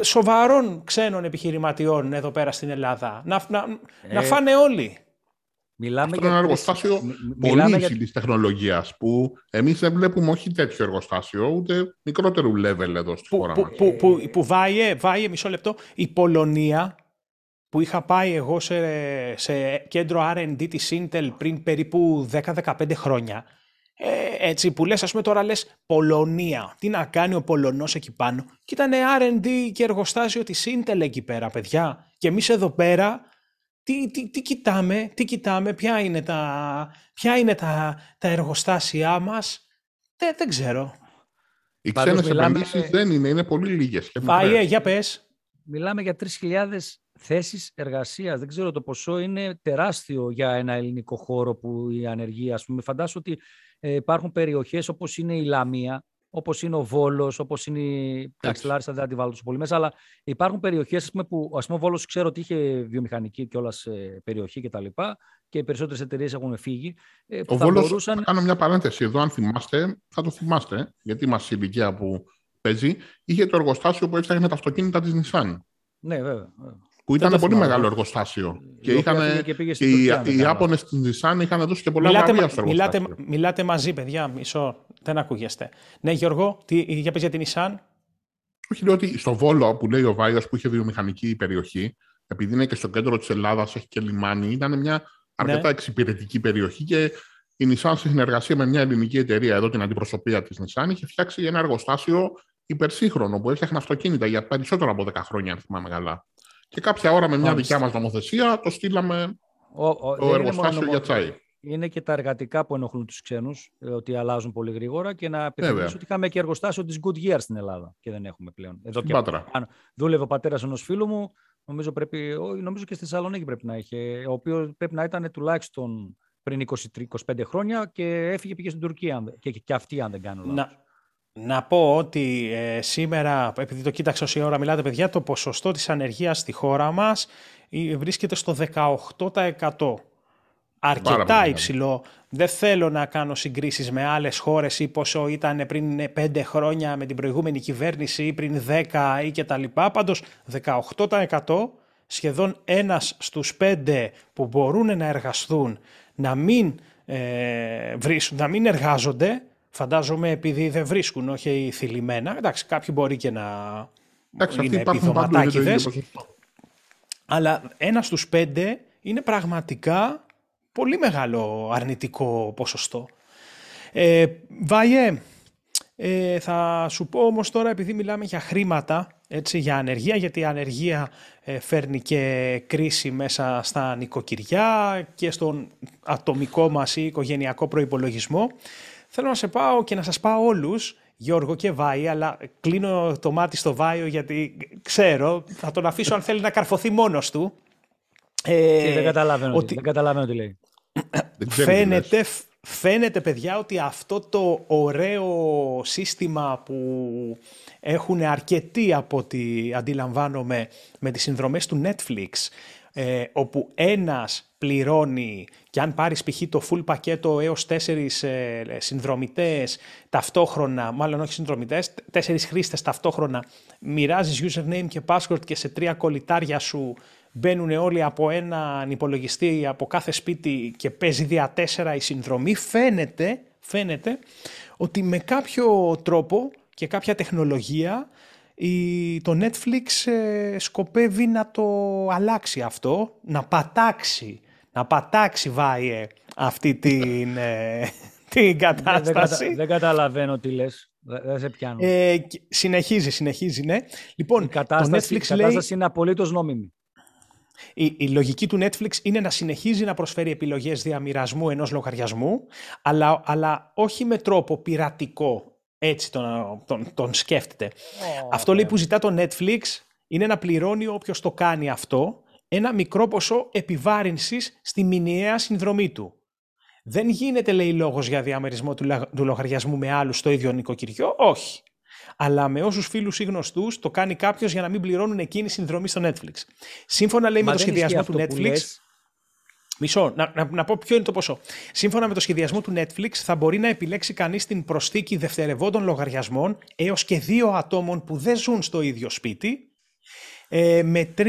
σοβαρών ξένων επιχειρηματιών εδώ πέρα στην Ελλάδα. Να, να, να ε, φάνε όλοι. Μιλάμε Αυτό για... ένα εργοστάσιο πολύ υψηλή για... τεχνολογίας που εμείς δεν βλέπουμε όχι τέτοιο εργοστάσιο, ούτε μικρότερου level εδώ στη που, χώρα που, μας. Που, που, που βάιε, βάιε, μισό λεπτό, η Πολωνία που είχα πάει εγώ σε, σε κέντρο R&D της Intel πριν περίπου 10-15 χρόνια ε, έτσι που λες ας πούμε τώρα λες Πολωνία. Τι να κάνει ο Πολωνός εκεί πάνω; Και ήταν R&D και εργοστάσιο της Intel εκεί πέρα παιδιά. Και εμείς εδώ πέρα τι, τι, τι κοιτάμε, τι κοιτάμε, ποια είναι τα, ποια είναι τα, τα εργοστάσια μας; Δεν, δεν ξέρω. Οι ξένες μιλάμε... επενδύσεις δεν είναι, είναι πολύ λίγες. Πάει, για πες. Μιλάμε για 3.000 θέσεις εργασίας. Δεν ξέρω το ποσό είναι τεράστιο για ένα ελληνικό χώρο που η ανεργία, ας πούμε. Φαντάσου ότι ε, υπάρχουν περιοχές όπως είναι η Λαμία, όπως είναι ο Βόλος, όπως είναι η. Εντάξει, Λάρισα δεν τη βάλω τόσο πολύ μέσα, αλλά υπάρχουν περιοχές που ας πούμε, ο Βόλος ξέρω ότι είχε βιομηχανική κιόλας ε, περιοχή κτλ. Και, και οι περισσότερες εταιρείες έχουν φύγει. Ε, ο Βόλος, μπορούσαν... θα κάνω μια παρένθεση εδώ, αν θυμάστε, θα το θυμάστε, γιατί είμαστε η ηλικία που παίζει, είχε το εργοστάσιο που έφτιαχνε τα αυτοκίνητα της Nissan. Ναι, βέβαια που ήταν πολύ μεγάλο εργοστάσιο. Και, είχαν, και, και οι, οι Ιάπωνες τη Nissan είχαν δώσει και πολλά μιλάτε, βραβεία στο μιλάτε, μιλάτε μαζί, παιδιά, μισό. Δεν ακούγεστε. Ναι, Γιώργο, τι, για πες για την Nissan. Όχι, λέω ότι στο Βόλο που λέει ο Βάιο που είχε βιομηχανική περιοχή, επειδή είναι και στο κέντρο της Ελλάδας, έχει και λιμάνι, ήταν μια αρκετά ναι. εξυπηρετική περιοχή και η Nissan σε συνεργασία με μια ελληνική εταιρεία, εδώ την αντιπροσωπεία της Nissan, είχε φτιάξει ένα εργοστάσιο υπερσύγχρονο που έφτιαχνε αυτοκίνητα για περισσότερο από 10 χρόνια, αν θυμάμαι καλά. Και κάποια ώρα με μια δικιά μας νομοθεσία το στείλαμε ο, ο, το εργοστάσιο για τσάι. Είναι και τα εργατικά που ενοχλούν τους ξένους, ε, ότι αλλάζουν πολύ γρήγορα. Και να επιθυμήσω ότι είχαμε και εργοστάσιο της Goodyear στην Ελλάδα και δεν έχουμε πλέον. Εδώ και Πάτρα. Δούλευε ο πατέρας ενός φίλου μου, νομίζω, πρέπει, νομίζω και στη Θεσσαλονίκη πρέπει να είχε, ο οποίος πρέπει να ήταν τουλάχιστον πριν 20-25 χρόνια και έφυγε πήγε στην Τουρκία και, και αυτή αν δεν κάνω λάθος. Να πω ότι ε, σήμερα, επειδή το κοίταξα όση ώρα μιλάτε παιδιά, το ποσοστό της ανεργίας στη χώρα μας ε, βρίσκεται στο 18%. Αρκετά υψηλό. Δεν θέλω να κάνω συγκρίσεις με άλλες χώρες ή πόσο ήταν πριν 5 χρόνια με την προηγούμενη κυβέρνηση ή πριν 10 ή και τα λοιπά. Πάντως 18% σχεδόν ένας στους 5 που μπορούν να εργαστούν να μην, ε, βρίσκουν, να μην εργάζονται Φαντάζομαι επειδή δεν βρίσκουν, όχι θυλημένα. Εντάξει, κάποιοι μπορεί και να Εντάξει, είναι επιδοματάκιδες. Αλλά ένας στους πέντε είναι πραγματικά πολύ μεγάλο αρνητικό ποσοστό. Ε, Βάιε, ε, θα σου πω όμως τώρα επειδή μιλάμε για χρήματα, έτσι, για ανεργία, γιατί η ανεργία ε, φέρνει και κρίση μέσα στα νοικοκυριά και στον ατομικό μας ή οικογενειακό προϋπολογισμό. Θέλω να σε πάω και να σας πάω όλους, Γιώργο και Βάη, αλλά κλείνω το μάτι στο Βάιο γιατί ξέρω, θα τον αφήσω αν θέλει να καρφωθεί μόνος του. Ε, δεν, καταλαβαίνω, ότι... δεν καταλαβαίνω τι λέει. φαίνεται, φαίνεται, παιδιά, ότι αυτό το ωραίο σύστημα που έχουν αρκετοί από ό,τι αντιλαμβάνομαι με τις συνδρομές του Netflix, ε, όπου ένας πληρώνει και αν πάρεις π.χ. το full πακέτο έως τέσσερις ε, συνδρομητές ταυτόχρονα, μάλλον όχι συνδρομητές, τέσσερις χρήστες ταυτόχρονα, μοιράζεις username και password και σε τρία κολλητάρια σου μπαίνουν όλοι από έναν υπολογιστή από κάθε σπίτι και παίζει δια τέσσερα η συνδρομή, φαίνεται, φαίνεται ότι με κάποιο τρόπο και κάποια τεχνολογία η, το Netflix ε, σκοπεύει να το αλλάξει αυτό, να πατάξει, να πατάξει βάιε αυτή την, ε, [LAUGHS] την κατάσταση. Δεν, δεν, καταλαβαίνω τι λες. Δεν σε πιάνω. Ε, συνεχίζει, συνεχίζει, ναι. Λοιπόν, η κατάσταση, το Netflix η κατάσταση είναι απολύτως νόμιμη. Η, η, λογική του Netflix είναι να συνεχίζει να προσφέρει επιλογές διαμοιρασμού ενός λογαριασμού, αλλά, αλλά όχι με τρόπο πειρατικό έτσι τον, τον, τον σκέφτεται. αυτό λέει που ζητά το Netflix είναι να πληρώνει όποιος το κάνει αυτό ένα μικρό ποσό επιβάρυνσης στη μηνιαία συνδρομή του. Δεν γίνεται, λέει, λόγος για διαμερισμό του, του λογαριασμού με άλλους στο ίδιο νοικοκυριό. Όχι. Αλλά με όσους φίλους ή γνωστούς το κάνει κάποιος για να μην πληρώνουν εκείνη συνδρομή στο Netflix. Σύμφωνα, λέει, με το σχεδιασμό του Netflix. Μισό, να, να, να, πω ποιο είναι το ποσό. Σύμφωνα με το σχεδιασμό του Netflix, θα μπορεί να επιλέξει κανείς την προσθήκη δευτερευόντων λογαριασμών έως και δύο ατόμων που δεν ζουν στο ίδιο σπίτι, ε, με 3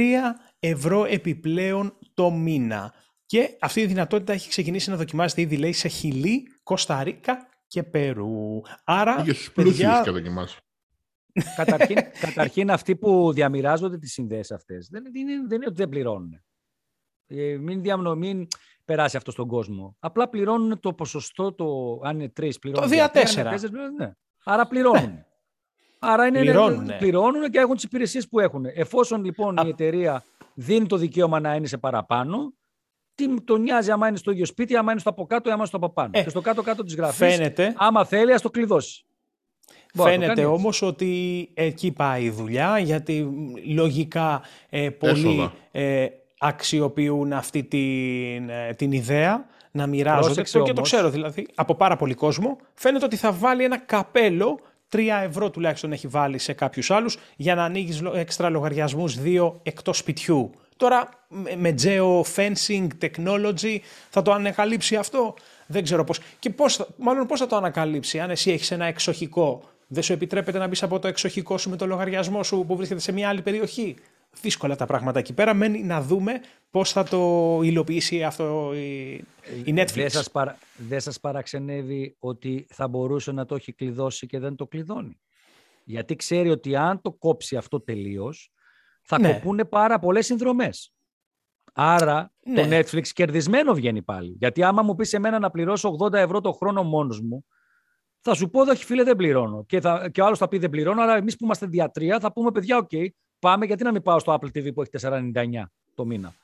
ευρώ επιπλέον το μήνα. Και αυτή η δυνατότητα έχει ξεκινήσει να δοκιμάζεται ήδη, λέει, σε Χιλή, Κωνσταντίνα και Περού. Άρα, παιδιά... και δοκιμάσει. καταρχήν, καταρχήν, αυτοί που διαμοιράζονται τις συνδέσεις αυτές, δεν, δεν, δεν είναι ότι δεν πληρώνουν. Ε, μην, διαμνο, μην περάσει αυτό στον κόσμο. Απλά πληρώνουν το ποσοστό, το, αν είναι τρεις, πληρώνουν. Το δια τέσσερα. Ναι. Άρα πληρώνουν. Ναι. [LAUGHS] Άρα είναι, πληρώνουν, ναι. πληρώνουν και έχουν τις υπηρεσίες που έχουν. Εφόσον λοιπόν η εταιρεία δίνει το δικαίωμα να είναι σε παραπάνω, τι τον νοιάζει άμα είναι στο ίδιο σπίτι, άμα είναι στο από κάτω ή άμα είναι στο από πάνω. Ε, και στο κάτω-κάτω της γραφής, άμα θέλει, ας το κλειδώσει. Φαίνεται όμως ότι εκεί πάει η δουλειά, γιατί λογικά ε, πολλοί ε, αξιοποιούν αυτή την, ε, την ιδέα να μοιράζονται. Το, και το ξέρω δηλαδή από πάρα πολύ κόσμο. Φαίνεται ότι θα βάλει ένα καπέλο 3 ευρώ τουλάχιστον έχει βάλει σε κάποιους άλλους για να ανοίγεις έξτρα λογαριασμούς δύο εκτός σπιτιού. Τώρα με geo-fencing technology θα το ανακαλύψει αυτό; Δεν ξέρω πώς. Και πώς, μάλλον πώς θα το ανακαλύψει αν εσύ έχεις ένα εξοχικό; Δεν σου επιτρέπεται να μπεις από το εξοχικό σου με το λογαριασμό σου που βρίσκεται σε μια άλλη περιοχή; Δύσκολα τα πράγματα εκεί πέρα. Μένει να δούμε πώς θα το υλοποιήσει αυτό η, η Netflix. Δεν σας, παρα... δεν σας παραξενεύει ότι θα μπορούσε να το έχει κλειδώσει και δεν το κλειδώνει; Γιατί ξέρει ότι αν το κόψει αυτό τελείως, θα ναι. κοπούνε πάρα πολλές συνδρομές. Άρα το ναι. Netflix κερδισμένο βγαίνει πάλι. Γιατί άμα μου πεις εμένα να πληρώσω 80 ευρώ το χρόνο μόνος μου, θα σου πω, όχι φίλε δεν πληρώνω. Και, θα, και ο άλλος θα πει δεν πληρώνω, αλλά εμείς που είμαστε δυο-τρία θα πούμε παιδιά, ok, okay, πάμε γιατί να μην πάω στο Apple TV που έχει 4,99 το μήνα;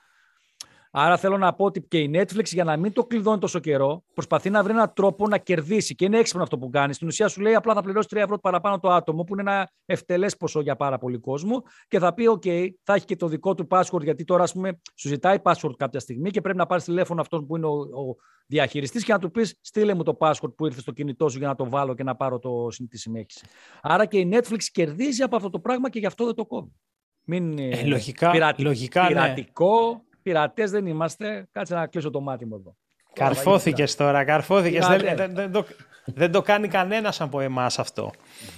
Άρα θέλω να πω ότι και η Netflix για να μην το κλειδώνει τόσο καιρό, προσπαθεί να βρει έναν τρόπο να κερδίσει. Και είναι έξυπνο αυτό που κάνει. Στην ουσία σου λέει απλά θα πληρώσει 3 ευρώ παραπάνω το άτομο, που είναι ένα ευτελές ποσό για πάρα πολύ κόσμο, και θα πει: OK, θα έχει και το δικό του password, γιατί τώρα ας πούμε, σου ζητάει password κάποια στιγμή και πρέπει να πάρεις τηλέφωνο αυτόν που είναι ο, ο διαχειριστής και να του πεις: Στείλε μου το password που ήρθε στο κινητό σου για να το βάλω και να πάρω το, τη συνέχιση. Άρα και η Netflix κερδίζει από αυτό το πράγμα και γι' αυτό δεν το κόβει. Μην ε, λογικά, λογικά ναι. Πειρατικό, πειρατές δεν είμαστε. Κάτσε να κλείσω το μάτι μου εδώ. Καρφώθηκες τώρα, καρφώθηκες. Δεν, δεν, δεν, το, δεν το κάνει κανένας από εμάς αυτό.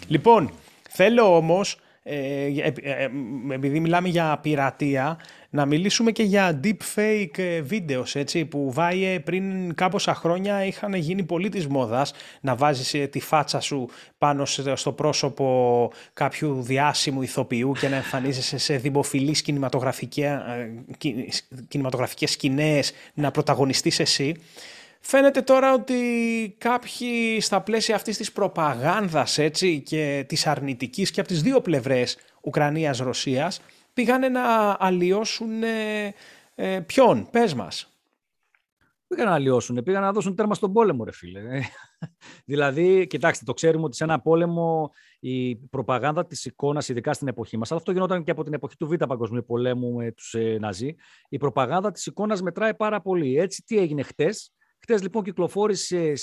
Λοιπόν, θέλω όμως, ε, ε, ε, επειδή μιλάμε για πειρατεία, να μιλήσουμε και για deepfake videos, έτσι, που βάει πριν κάμποσα χρόνια είχαν γίνει πολύ της μόδας να βάζεις ε, τη φάτσα σου πάνω στο πρόσωπο κάποιου διάσημου ηθοποιού και να εμφανίζεσαι σε δημοφιλείς κινηματογραφικές, κινηματογραφικές σκηνές, να πρωταγωνιστείς εσύ. Φαίνεται τώρα ότι κάποιοι στα πλαίσια αυτής της προπαγάνδας έτσι, και της αρνητικής και από τις δύο πλευρές Ουκρανίας-Ρωσίας πήγανε να αλλοιώσουν ε, ε, ποιον, πες μας. Πήγαν να αλλοιώσουν, πήγαν να δώσουν τέρμα στον πόλεμο, ρε φίλε. δηλαδή, κοιτάξτε, το ξέρουμε ότι σε ένα πόλεμο η προπαγάνδα της εικόνας, ειδικά στην εποχή μας, αλλά αυτό γινόταν και από την εποχή του Β' Παγκοσμίου Πολέμου με τους ε, Ναζί, η προπαγάνδα της εικόνας μετράει πάρα πολύ. Έτσι, τι έγινε χτες, Χθε λοιπόν κυκλοφόρησε,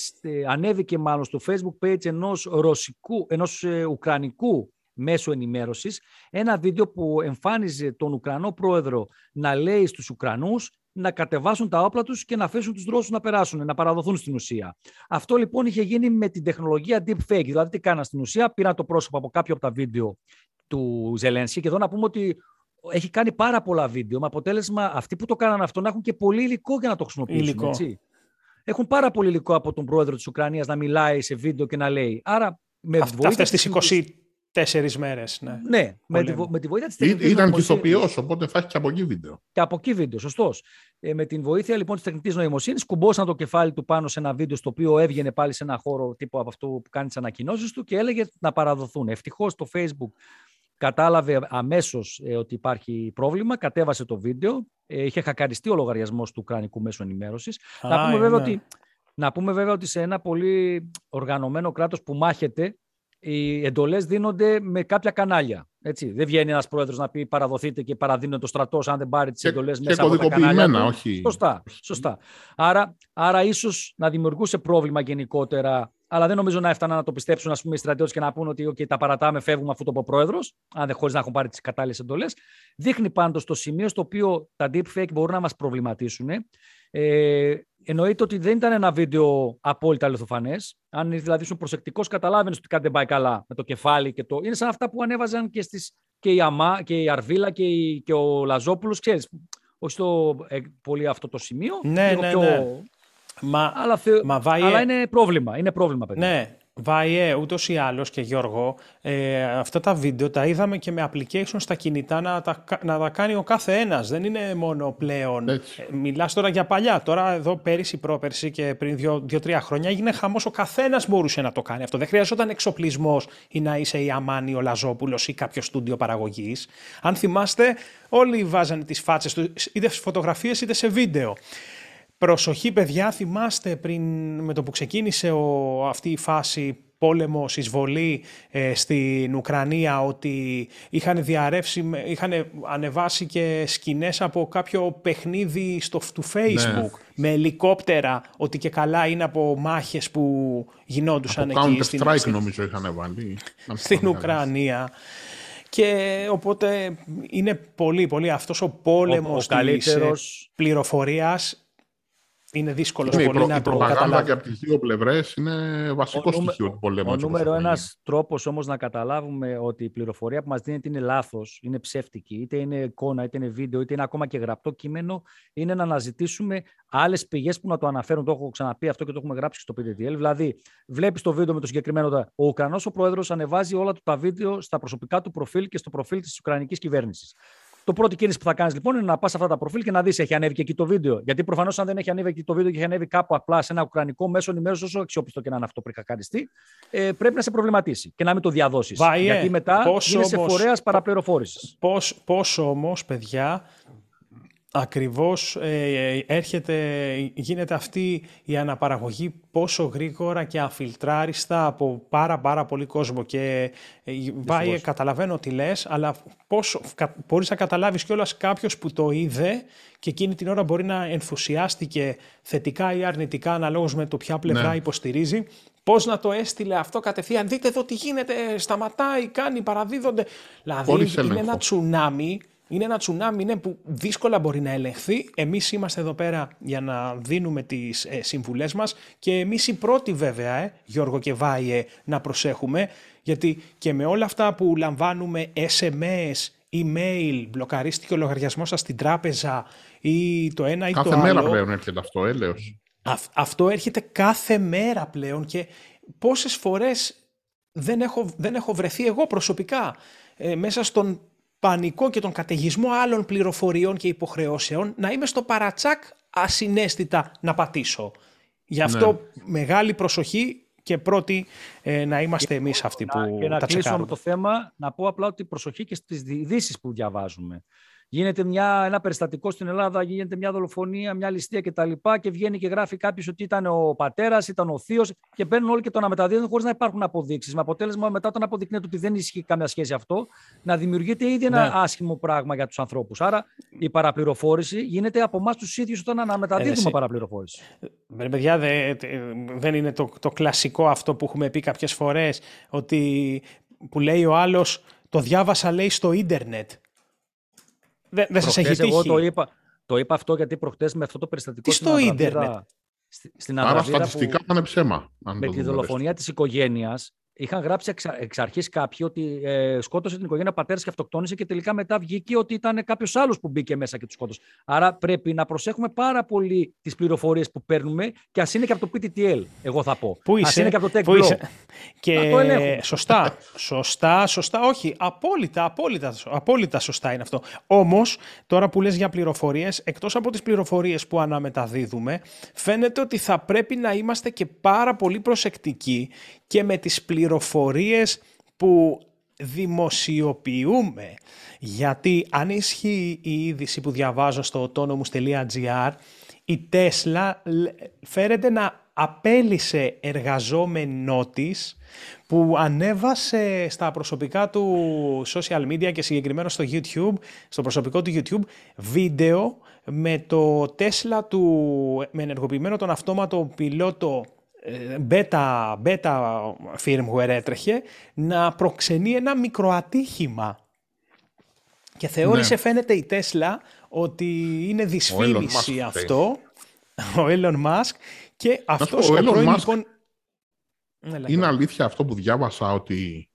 ανέβηκε μάλλον στο facebook page ενός, ρωσικού, ενός ε, ουκρανικού μέσω ενημέρωσης ένα βίντεο που εμφάνιζε τον Ουκρανό πρόεδρο να λέει στους Ουκρανούς να κατεβάσουν τα όπλα τους και να αφήσουν τους Ρώσους να περάσουν, να παραδοθούν στην ουσία. Αυτό λοιπόν είχε γίνει με την τεχνολογία deepfake. Δηλαδή τι κάναν στην ουσία, πήραν το πρόσωπο από κάποιο από τα βίντεο του Ζελένσκι και εδώ να πούμε ότι έχει κάνει πάρα πολλά βίντεο με αποτέλεσμα αυτοί που το κάναν αυτό να έχουν και πολύ υλικό για να το χρησιμοποιήσουν. Έτσι. Έχουν πάρα πολύ υλικό από τον πρόεδρο της Ουκρανίας να μιλάει σε βίντεο και να λέει. Άρα με Αυτές τις 20 Τέσσερις μέρες. Ναι, ναι με, τη, με τη βοήθεια της τεχνητή Ήταν ηθοποιός, οπότε θα έχει και από εκεί βίντεο. Και από εκεί βίντεο, σωστός. Ε, με την βοήθεια λοιπόν της τεχνητή νοημοσύνης, κουμπόσαν το κεφάλι του πάνω σε ένα βίντεο στο οποίο έβγαινε πάλι σε ένα χώρο τύπου από αυτό που κάνει τις ανακοινώσεις του και έλεγε να παραδοθούν. Ευτυχώς το Facebook κατάλαβε αμέσως ε, ότι υπάρχει πρόβλημα, κατέβασε το βίντεο. Ε, είχε χακαριστεί ο λογαριασμός του Ουκρανικού Μέσου Ενημέρωσης. Να, πούμε βέβαια ότι, να πούμε βέβαια ότι σε ένα πολύ οργανωμένο κράτος που μάχεται, οι εντολές δίνονται με κάποια κανάλια. Έτσι. Δεν βγαίνει ένας πρόεδρος να πει παραδοθείτε και παραδίνει το στρατό αν δεν πάρει τις εντολές μέσα από τα κανάλια. όχι. Σωστά. σωστά. Άρα, άρα ίσως να δημιουργούσε πρόβλημα γενικότερα, αλλά δεν νομίζω να έφταναν να το πιστέψουν ας πούμε, οι στρατιώτες και να πούνε ότι okay, τα παρατάμε, φεύγουμε αφού το πω πρόεδρος, αν δεν χωρίς να έχουν πάρει τις κατάλληλες εντολές. Δείχνει πάντως το σημείο στο οποίο τα deepfake μπορούν να μας προβληματίσουν. Ε, εννοείται ότι δεν ήταν ένα βίντεο απόλυτα λιθοφανές. Αν δηλαδή ήσουν προσεκτικός, καταλάβαινες ότι κάτι δεν πάει καλά με το κεφάλι και το. Είναι σαν αυτά που ανέβαζαν και, στις, και, η, Αμά, και η Αρβίλα και, η, και ο Λαζόπουλος. Ξέρεις, όχι στο ε, πολύ αυτό το σημείο. Ναι, ναι, ναι. Μα, αλλά, θε... μα αλλά είναι πρόβλημα. Είναι πρόβλημα, παιδιά. Ναι, Βάιε, ούτως ή άλλως και Γιώργο, ε, αυτά τα βίντεο τα είδαμε και με application στα κινητά να τα, να τα κάνει ο κάθε ένας. Δεν είναι μόνο πλέον. Ε, Μιλάς τώρα για παλιά. Τώρα, εδώ πέρυσι, πρόπερσι και πριν δύο-τρία χρόνια έγινε χαμός. Ο καθένας μπορούσε να το κάνει αυτό. Δεν χρειαζόταν εξοπλισμός ή να είσαι η Αμάνη, ο Λαζόπουλος ή κάποιο στούντιο παραγωγής. Αν θυμάστε, όλοι βάζανε τις φάτσες του είτε σε φωτογραφίες είτε σε βίντεο. Προσοχή παιδιά, θυμάστε πριν με το που ξεκίνησε ο, αυτή η φάση πόλεμος, εισβολή ε, στην Ουκρανία, ότι είχαν διαρρεύσει, είχαν ανεβάσει και σκηνές από κάποιο παιχνίδι στο, του Facebook ναι. με ελικόπτερα, ότι και καλά είναι από μάχες που γινόντουσαν από εκεί. Στην, strike νομίζω είχαν βάλει. Στην Ουκρανία. Και οπότε είναι πολύ, πολύ αυτός ο πόλεμος ο, ο της ε, πληροφορίας είναι δύσκολος πολύ προ, να το καταλάβει. και από τις δύο πλευρές είναι βασικό στοιχείο του πολέμου. Ο νούμερο ένας τρόπος όμως να καταλάβουμε ότι η πληροφορία που μας δίνεται είναι λάθος, είναι ψεύτικη, είτε είναι εικόνα, είτε είναι βίντεο, είτε είναι ακόμα και γραπτό κείμενο, είναι να αναζητήσουμε άλλες πηγές που να το αναφέρουν. Το έχω ξαναπεί αυτό και το έχουμε γράψει στο PDTL. Δηλαδή, βλέπεις το βίντεο με το συγκεκριμένο. Ο Ουκρανός ο πρόεδρος ανεβάζει όλα του τα βίντεο στα προσωπικά του προφίλ και στο προφίλ της Ουκρανικής κυβέρνησης. Το πρώτη κίνηση που θα κάνεις λοιπόν είναι να πας σε αυτά τα προφίλ και να δεις έχει ανέβει και εκεί το βίντεο. Γιατί προφανώς αν δεν έχει ανέβει εκεί το βίντεο και έχει ανέβει κάπου απλά σε ένα ουκρανικό μέσο ενημέρωση, όσο αξιόπιστο και να είναι αυτό πριν χακαριστεί, ε, πρέπει να σε προβληματίσει και να μην το διαδώσεις. Γιατί μετά είσαι φορέας παραπληροφόρησης. Πώ όμως, παιδιά, ακριβώς ε, έρχεται, γίνεται αυτή η αναπαραγωγή πόσο γρήγορα και αφιλτράριστα από πάρα πάρα πολύ κόσμο. Και ε, καταλαβαίνω τι λες, αλλά πόσο, κα, μπορείς να καταλάβεις κιόλας κάποιος που το είδε και εκείνη την ώρα μπορεί να ενθουσιάστηκε θετικά ή αρνητικά αναλόγως με το ποια πλευρά ναι. υποστηρίζει, Πώς να το έστειλε αυτό κατευθείαν, δείτε εδώ τι γίνεται, σταματάει, κάνει, παραδίδονται. Δηλαδή είναι ένα τσουνάμι είναι ένα τσουνάμι είναι που δύσκολα μπορεί να ελεγχθεί. Εμείς είμαστε εδώ πέρα για να δίνουμε τις ε, συμβουλές μας και εμείς οι πρώτοι βέβαια, ε, Γιώργο και Βάιε, να προσέχουμε γιατί και με όλα αυτά που λαμβάνουμε SMS, email, μπλοκαρίστηκε ο λογαριασμός σας στην τράπεζα ή το ένα ή κάθε το άλλο. Κάθε μέρα πλέον έρχεται αυτό, έλεος. αυτό έρχεται κάθε μέρα πλέον και πόσες φορές δεν έχω, δεν έχω βρεθεί εγώ προσωπικά ε, μέσα στον πανικό και τον καταιγισμό άλλων πληροφοριών και υποχρεώσεων να είμαι στο παρατσάκ ασυναίσθητα να πατήσω. Γι' αυτό ναι. μεγάλη προσοχή και πρώτη ε, να είμαστε εμείς αυτοί που και να τα κλείσουμε με το θέμα, να πω απλά ότι προσοχή και στις ειδήσεις που διαβάζουμε γίνεται μια, ένα περιστατικό στην Ελλάδα, γίνεται μια δολοφονία, μια ληστεία κτλ. Και, και βγαίνει και γράφει κάποιος ότι ήταν ο πατέρας, ήταν ο θείος και παίρνουν όλοι και το αναμεταδίδουν χωρίς να υπάρχουν αποδείξεις. Με αποτέλεσμα μετά τον αποδεικνύεται ότι δεν ισχύει καμία σχέση αυτό, να δημιουργείται ήδη ένα ναι. άσχημο πράγμα για τους ανθρώπους. Άρα η παραπληροφόρηση γίνεται από εμάς τους ίδιους όταν αναμεταδίδουμε παραπληροφόρηση. Ε, παιδιά, δεν είναι το, το κλασικό αυτό που έχουμε πει κάποιες φορές, ότι που λέει ο άλλος το διάβασα λέει στο ίντερνετ. Δεν, δεν σας έχει τύχει. Εγώ το είπα, το είπα αυτό γιατί προχτέ με αυτό το περιστατικό. Τι στο ίντερνετ; Στην Άρα στατιστικά ήταν ψέμα. Με τη δολοφονία της οικογένειας είχαν γράψει εξ, εξ αρχής κάποιοι ότι ε, σκότωσε την οικογένεια πατέρας και αυτοκτόνησε και τελικά μετά βγήκε ότι ήταν κάποιος άλλος που μπήκε μέσα και τους σκότωσε. Άρα πρέπει να προσέχουμε πάρα πολύ τις πληροφορίες που παίρνουμε και ας είναι και από το PTTL, εγώ θα πω. Πού είσαι, ας είναι και από το Tech Pro. Και το σωστά, σωστά, σωστά, όχι, απόλυτα, απόλυτα, απόλυτα σωστά είναι αυτό. Όμως, τώρα που λες για πληροφορίες, εκτός από τις πληροφορίες που αναμεταδίδουμε, φαίνεται ότι θα πρέπει να είμαστε και πάρα πολύ προσεκτικοί και με τις πληροφορίες που δημοσιοποιούμε. Γιατί αν ισχύει η είδηση που διαβάζω στο autonomous.gr, η Tesla φέρεται να απέλησε εργαζόμενό της που ανέβασε στα προσωπικά του social media και συγκεκριμένα στο YouTube, στο προσωπικό του YouTube, βίντεο με το Tesla του, με ενεργοποιημένο τον αυτόματο πιλότο beta, beta firmware έτρεχε να προξενεί ένα μικροατύχημα. Και θεώρησε ναι. φαίνεται η Τέσλα ότι είναι δυσφήμιση αυτό, [LAUGHS] ο Elon Musk, και αυτός ο, ο πρώην, λοιπόν... Ναι, είναι αλήθεια αυτό που διάβασα ότι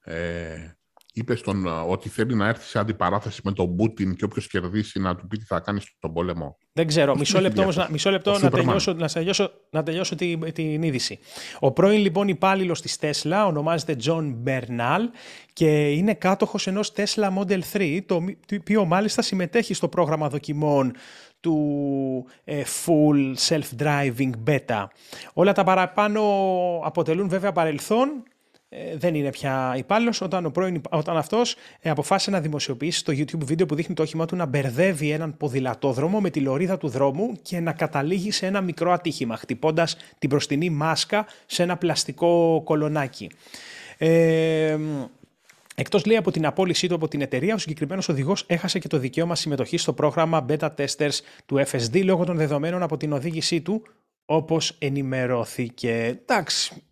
ε, είπε στον, ότι θέλει να έρθει σε αντιπαράθεση με τον Πούτιν και όποιος κερδίσει να του πει τι θα κάνει στον πόλεμο. Δεν ξέρω. Μισό λεπτό, όμως, να, μισό λεπτό να, τελειώσω, να, τελειώσω, να τελειώσω την, την είδηση. Ο πρώην λοιπόν υπάλληλος της Τέσλα ονομάζεται John Bernal και είναι κάτοχος ενός Tesla Model 3, το οποίο μάλιστα συμμετέχει στο πρόγραμμα δοκιμών του ε, full self-driving beta. Όλα τα παραπάνω αποτελούν βέβαια παρελθόν ε, δεν είναι πια υπάλληλος όταν, ο όταν αυτός ε, αποφάσισε να δημοσιοποιήσει στο YouTube βίντεο που δείχνει το όχημά του να μπερδεύει έναν ποδηλατόδρομο με τη λωρίδα του δρόμου και να καταλήγει σε ένα μικρό ατύχημα, χτυπώντας την μπροστινή μάσκα σε ένα πλαστικό κολονάκι. Ε, Εκτός λέει από την απόλυσή του από την εταιρεία, ο συγκεκριμένος οδηγός έχασε και το δικαίωμα συμμετοχής στο πρόγραμμα Beta Testers του FSD λόγω των δεδομένων από την οδήγησή του, όπως ενημερώθηκε. Εντάξει,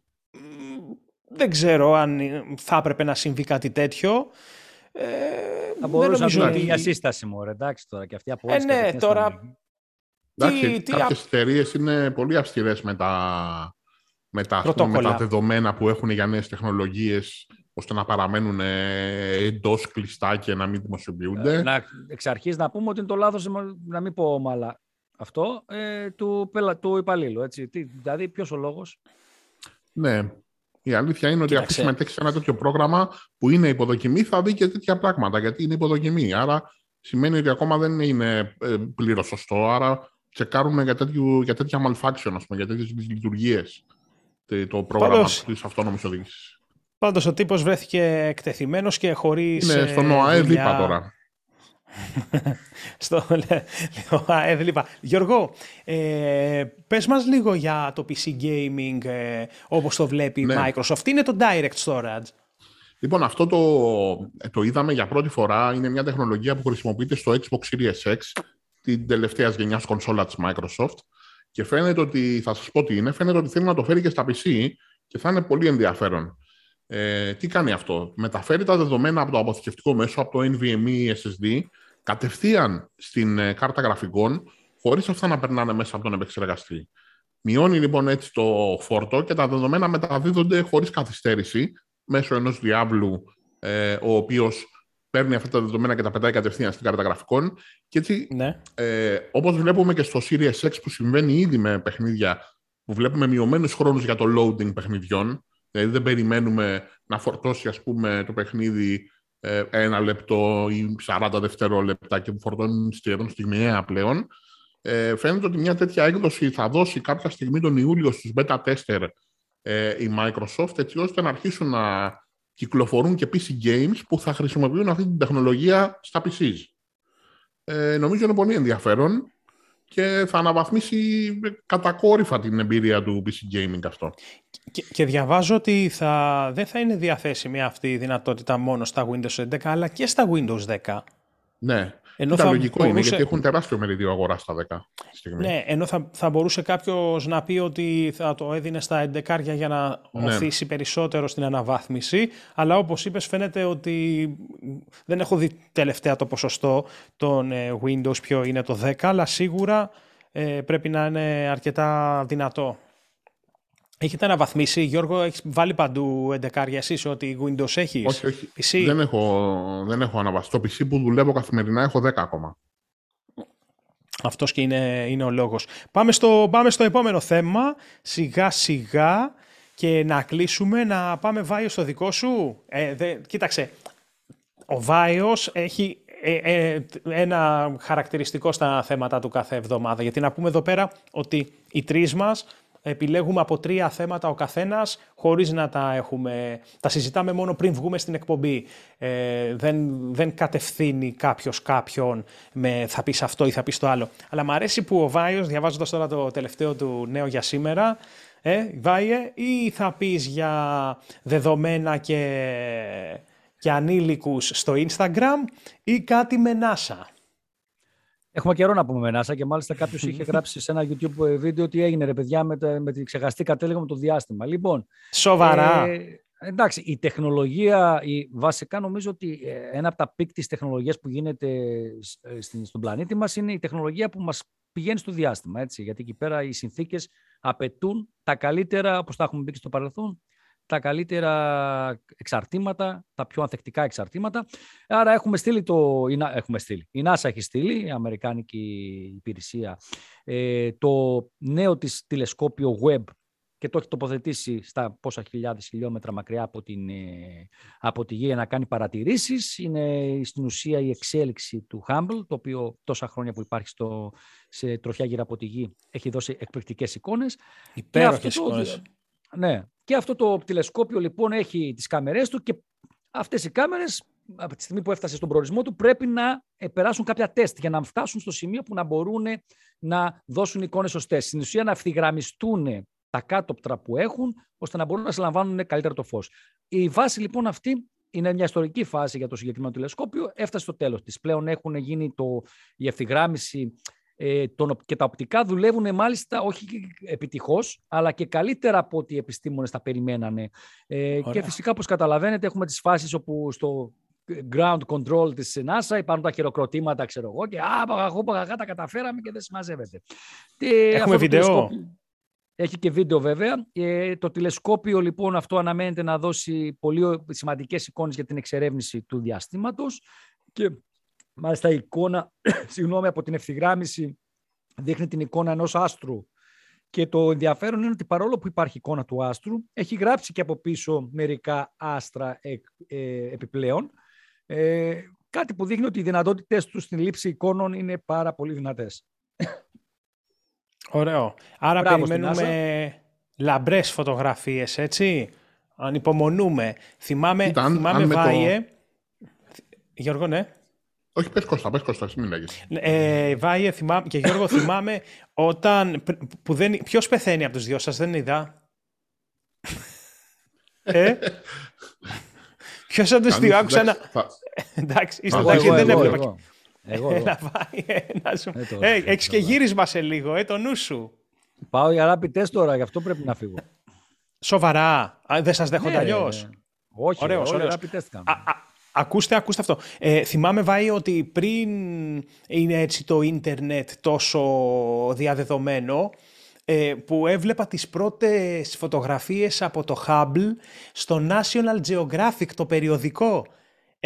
δεν ξέρω αν θα έπρεπε να συμβεί κάτι τέτοιο. Ε, θα μπορούσε να είναι μια σύσταση μου, εντάξει τώρα και αυτή από ε, ναι, τώρα... Εντάξει, τι, κάποιες εταιρείες είναι πολύ αυστηρές με τα, με τα, με τα δεδομένα που έχουν για νέες τεχνολογίες ώστε να παραμένουν εντός κλειστά και να μην δημοσιοποιούνται. Ε, να, εξ αρχής να πούμε ότι είναι το λάθος, να μην πω όμαλα αυτό, ε, του, του υπαλλήλου. Έτσι. Τι, δηλαδή, ποιος ο λόγος; Ναι, η αλήθεια είναι ότι αφού συμμετέχεις σε ένα τέτοιο πρόγραμμα που είναι υποδοκιμή, θα δει και τέτοια πράγματα. Γιατί είναι υποδοκιμή. Άρα σημαίνει ότι ακόμα δεν είναι ε, πλήρως σωστό. Άρα τσεκάρουμε για, τέτοιου, για τέτοια malfunction, ας πούμε, για τέτοιες λειτουργίε το πρόγραμμα της αυτόνομης οδήγησης. Πάντως ο τύπος βρέθηκε εκτεθειμένος και χωρίς. Είναι στον ΟΑΕ τώρα. [LAUGHS] στο ΑΕΔ λοιπά. Γιώργο, ε, πες μας λίγο για το PC Gaming ε, όπως το βλέπει η ναι. Microsoft. Είναι το Direct Storage. Λοιπόν, αυτό το, ε, το είδαμε για πρώτη φορά. Είναι μια τεχνολογία που χρησιμοποιείται στο Xbox Series X, την τελευταία γενιάς κονσόλα της Microsoft. Και φαίνεται ότι, θα σας πω τι είναι, φαίνεται ότι θέλει να το φέρει και στα PC και θα είναι πολύ ενδιαφέρον. Ε, τι κάνει αυτό; Μεταφέρει τα δεδομένα από το αποθηκευτικό μέσο, από το NVMe SSD, κατευθείαν στην ε, κάρτα γραφικών, χωρίς αυτά να περνάνε μέσα από τον επεξεργαστή. Μειώνει λοιπόν έτσι το φόρτο και τα δεδομένα μεταδίδονται χωρίς καθυστέρηση μέσω ενός διάβλου, ε, ο οποίος παίρνει αυτά τα δεδομένα και τα πετάει κατευθείαν στην κάρτα γραφικών. Και έτσι, ναι. ε, όπως βλέπουμε και στο Series X που συμβαίνει ήδη με παιχνίδια, που βλέπουμε μειωμένους χρόνους για το loading παιχνιδιών, δηλαδή δεν περιμένουμε να φορτώσει ας πούμε, το παιχνίδι ε, ένα λεπτό ή 40 δευτερόλεπτα και που φορτώνουν σχεδόν στιγμιαία πλέον. Ε, φαίνεται ότι μια τέτοια έκδοση θα δώσει κάποια στιγμή τον Ιούλιο στους beta tester ε, η Microsoft έτσι ώστε να αρχίσουν να κυκλοφορούν και PC games που θα χρησιμοποιούν αυτή την τεχνολογία στα PCs. Ε, νομίζω είναι πολύ ενδιαφέρον και θα αναβαθμίσει κατακόρυφα την εμπειρία του PC Gaming αυτό. Και, και διαβάζω ότι θα, δεν θα είναι διαθέσιμη αυτή η δυνατότητα μόνο στα Windows 11 αλλά και στα Windows 10. Ναι. Ενώ θα λογικό μπορούσε... είναι γιατί έχουν τεράστιο μερίδιο αγορά στα 10. Στιγμή. Ναι, ενώ θα, θα μπορούσε κάποιος να πει ότι θα το έδινε στα 11 για να ναι. οθήσει περισσότερο στην αναβάθμιση. Αλλά όπως είπες, φαίνεται ότι δεν έχω δει τελευταία το ποσοστό των ε, Windows ποιο είναι το 10, αλλά σίγουρα ε, πρέπει να είναι αρκετά δυνατό. Έχετε αναβαθμίσει, Γιώργο, έχεις βάλει παντού 11 εσείς ότι Windows έχεις; Όχι, όχι. PC. Δεν έχω, δεν έχω αναβαθμίσει. Το PC που δουλεύω καθημερινά έχω 10 ακόμα. Αυτός και είναι, είναι ο λόγος. Πάμε στο, πάμε στο επόμενο θέμα, σιγά σιγά και να κλείσουμε, να πάμε Βάιος στο δικό σου. Ε, δε, κοίταξε, ο Βάιος έχει ε, ε, ένα χαρακτηριστικό στα θέματα του κάθε εβδομάδα. Γιατί να πούμε εδώ πέρα ότι οι τρεις μας επιλέγουμε από τρία θέματα ο καθένας χωρίς να τα έχουμε, τα συζητάμε μόνο πριν βγούμε στην εκπομπή. Ε, δεν, δεν κατευθύνει κάποιος κάποιον με θα πεις αυτό ή θα πεις το άλλο. Αλλά μου αρέσει που ο Βάιος, διαβάζοντας τώρα το τελευταίο του νέο για σήμερα, ε, Βάιε, ή θα πεις για δεδομένα και, και ανήλικους στο Instagram ή κάτι με NASA; Έχουμε καιρό να πούμε με NASA και μάλιστα [LAUGHS] κάποιος είχε γράψει σε ένα YouTube βίντεο τι έγινε ρε παιδιά με, με τη ξεχαστή λίγο με το διάστημα. Λοιπόν, Σοβαρά. Ε, εντάξει, η τεχνολογία, η, βασικά νομίζω ότι ε, ένα από τα peak της τεχνολογίας που γίνεται ε, στον πλανήτη μας είναι η τεχνολογία που μας πηγαίνει στο διάστημα. Έτσι, γιατί εκεί πέρα οι συνθήκες απαιτούν τα καλύτερα, όπως τα έχουμε πει και στο παρελθόν, τα καλύτερα εξαρτήματα, τα πιο ανθεκτικά εξαρτήματα. Άρα έχουμε στείλει το... Έχουμε στείλει. Η NASA έχει στείλει, η Αμερικάνικη υπηρεσία, ε, το νέο της τηλεσκόπιο Webb και το έχει τοποθετήσει στα πόσα χιλιάδες χιλιόμετρα μακριά από, την, ε, από τη Γη για να κάνει παρατηρήσεις. Είναι στην ουσία η εξέλιξη του Hubble, το οποίο τόσα χρόνια που υπάρχει στο, σε τροχιά γύρω από τη Γη έχει δώσει εκπληκτικές εικόνες. Υπέροχες εικόνες. Ναι. Και αυτό το τηλεσκόπιο λοιπόν έχει τις κάμερές του και αυτές οι κάμερες από τη στιγμή που έφτασε στον προορισμό του πρέπει να περάσουν κάποια τεστ για να φτάσουν στο σημείο που να μπορούν να δώσουν εικόνες σωστές. Στην ουσία να ευθυγραμμιστούν τα κάτωπτρα που έχουν, ώστε να μπορούν να συλλαμβάνουν καλύτερα το φως. Η βάση λοιπόν αυτή είναι μια ιστορική φάση για το συγκεκριμένο τηλεσκόπιο. Έφτασε στο τέλος της. Πλέον έχουν γίνει το, η ευθυγράμμιση ε, τον, και τα οπτικά δουλεύουν μάλιστα όχι επιτυχώς, αλλά και καλύτερα από ό,τι οι επιστήμονες τα περιμένανε. Ε, και φυσικά, όπως καταλαβαίνετε, έχουμε τις φάσεις όπου στο ground control της NASA υπάρχουν τα χειροκροτήματα, ξέρω εγώ, και «Α, παγαγού, παγαγά, τα καταφέραμε» και δεν συμμαζεύεται. Έχουμε βίντεο; Έχει και βίντεο βέβαια. Ε, το τηλεσκόπιο λοιπόν αυτό αναμένεται να δώσει πολύ σημαντικές εικόνες για την εξερεύνηση του διαστήματος και μάλιστα η εικόνα, [CLEARS THROAT] συγγνώμη, από την ευθυγράμμιση δείχνει την εικόνα ενός άστρου και το ενδιαφέρον είναι ότι παρόλο που υπάρχει εικόνα του άστρου, έχει γράψει και από πίσω μερικά άστρα ε, ε, επιπλέον, ε, κάτι που δείχνει ότι οι δυνατότητες τους στην λήψη εικόνων είναι πάρα πολύ δυνατές. Ωραίο. Άρα Μπράβο περιμένουμε λαμπρές φωτογραφίες, έτσι. Ανυπομονούμε. Θυμάμαι, Ήταν, θυμάμαι Βάιε... Το... Γιώργο, ναι. Όχι, πες Κώστα, πες Κώστα, μην λέγεις. Ε, Βάιε θυμάμαι, και Γιώργο θυμάμαι όταν... Που δεν, ποιος πεθαίνει από τους δυο σας, δεν είδα. ε; Ποιος από τους δύο άκουσα να... Εντάξει, είστε εντάξει, δεν έβλεπα. Εγώ, Έλα, να σου... Ε, ε, έχεις και γύρισμα σε λίγο, ε, το νου σου. Πάω για rapid test τώρα, γι' αυτό πρέπει να φύγω. Σοβαρά, δεν σας δέχονται ναι, αλλιώς; Όχι, ωραίος, ωραίος. Rapid test κάνω. ακούστε, ακούστε αυτό. Ε, θυμάμαι, Βάη, ότι πριν είναι έτσι το ίντερνετ τόσο διαδεδομένο, ε, που έβλεπα τις πρώτες φωτογραφίες από το Hubble στο National Geographic, το περιοδικό.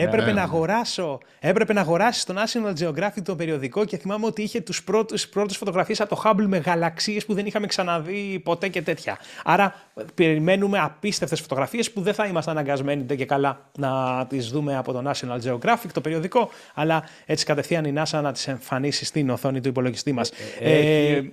Έπρεπε, ναι, να ναι. αγοράσω, έπρεπε να αγοράσει στο National Geographic το περιοδικό και θυμάμαι ότι είχε τους πρώτους, πρώτες φωτογραφίες από το Hubble με γαλαξίες που δεν είχαμε ξαναδεί ποτέ και τέτοια. Άρα περιμένουμε απίστευτες φωτογραφίες που δεν θα είμαστε αναγκασμένοι και καλά να τις δούμε από το National Geographic το περιοδικό, αλλά έτσι κατευθείαν η NASA να τις εμφανίσει στην οθόνη του υπολογιστή μας. Ε, ε, ε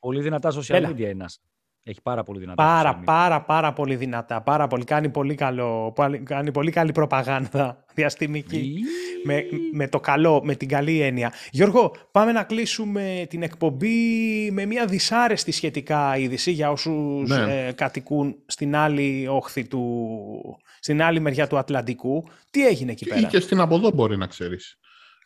πολύ δυνατά social media η NASA. Έχει πάρα πολύ δυνατά. Πάρα, πάρα, πάρα πολύ δυνατά. Πάρα πολύ. Κάνει πολύ, καλό, κάνει πολύ καλή προπαγάνδα [LAUGHS] διαστημική. με, με, το καλό, με την καλή έννοια. Γιώργο, πάμε να κλείσουμε την εκπομπή με μια δυσάρεστη σχετικά είδηση για όσους ναι. ε, κατοικούν στην άλλη όχθη του, στην άλλη μεριά του Ατλαντικού. Τι έγινε εκεί πέρα; Και στην από εδώ μπορεί να ξέρεις.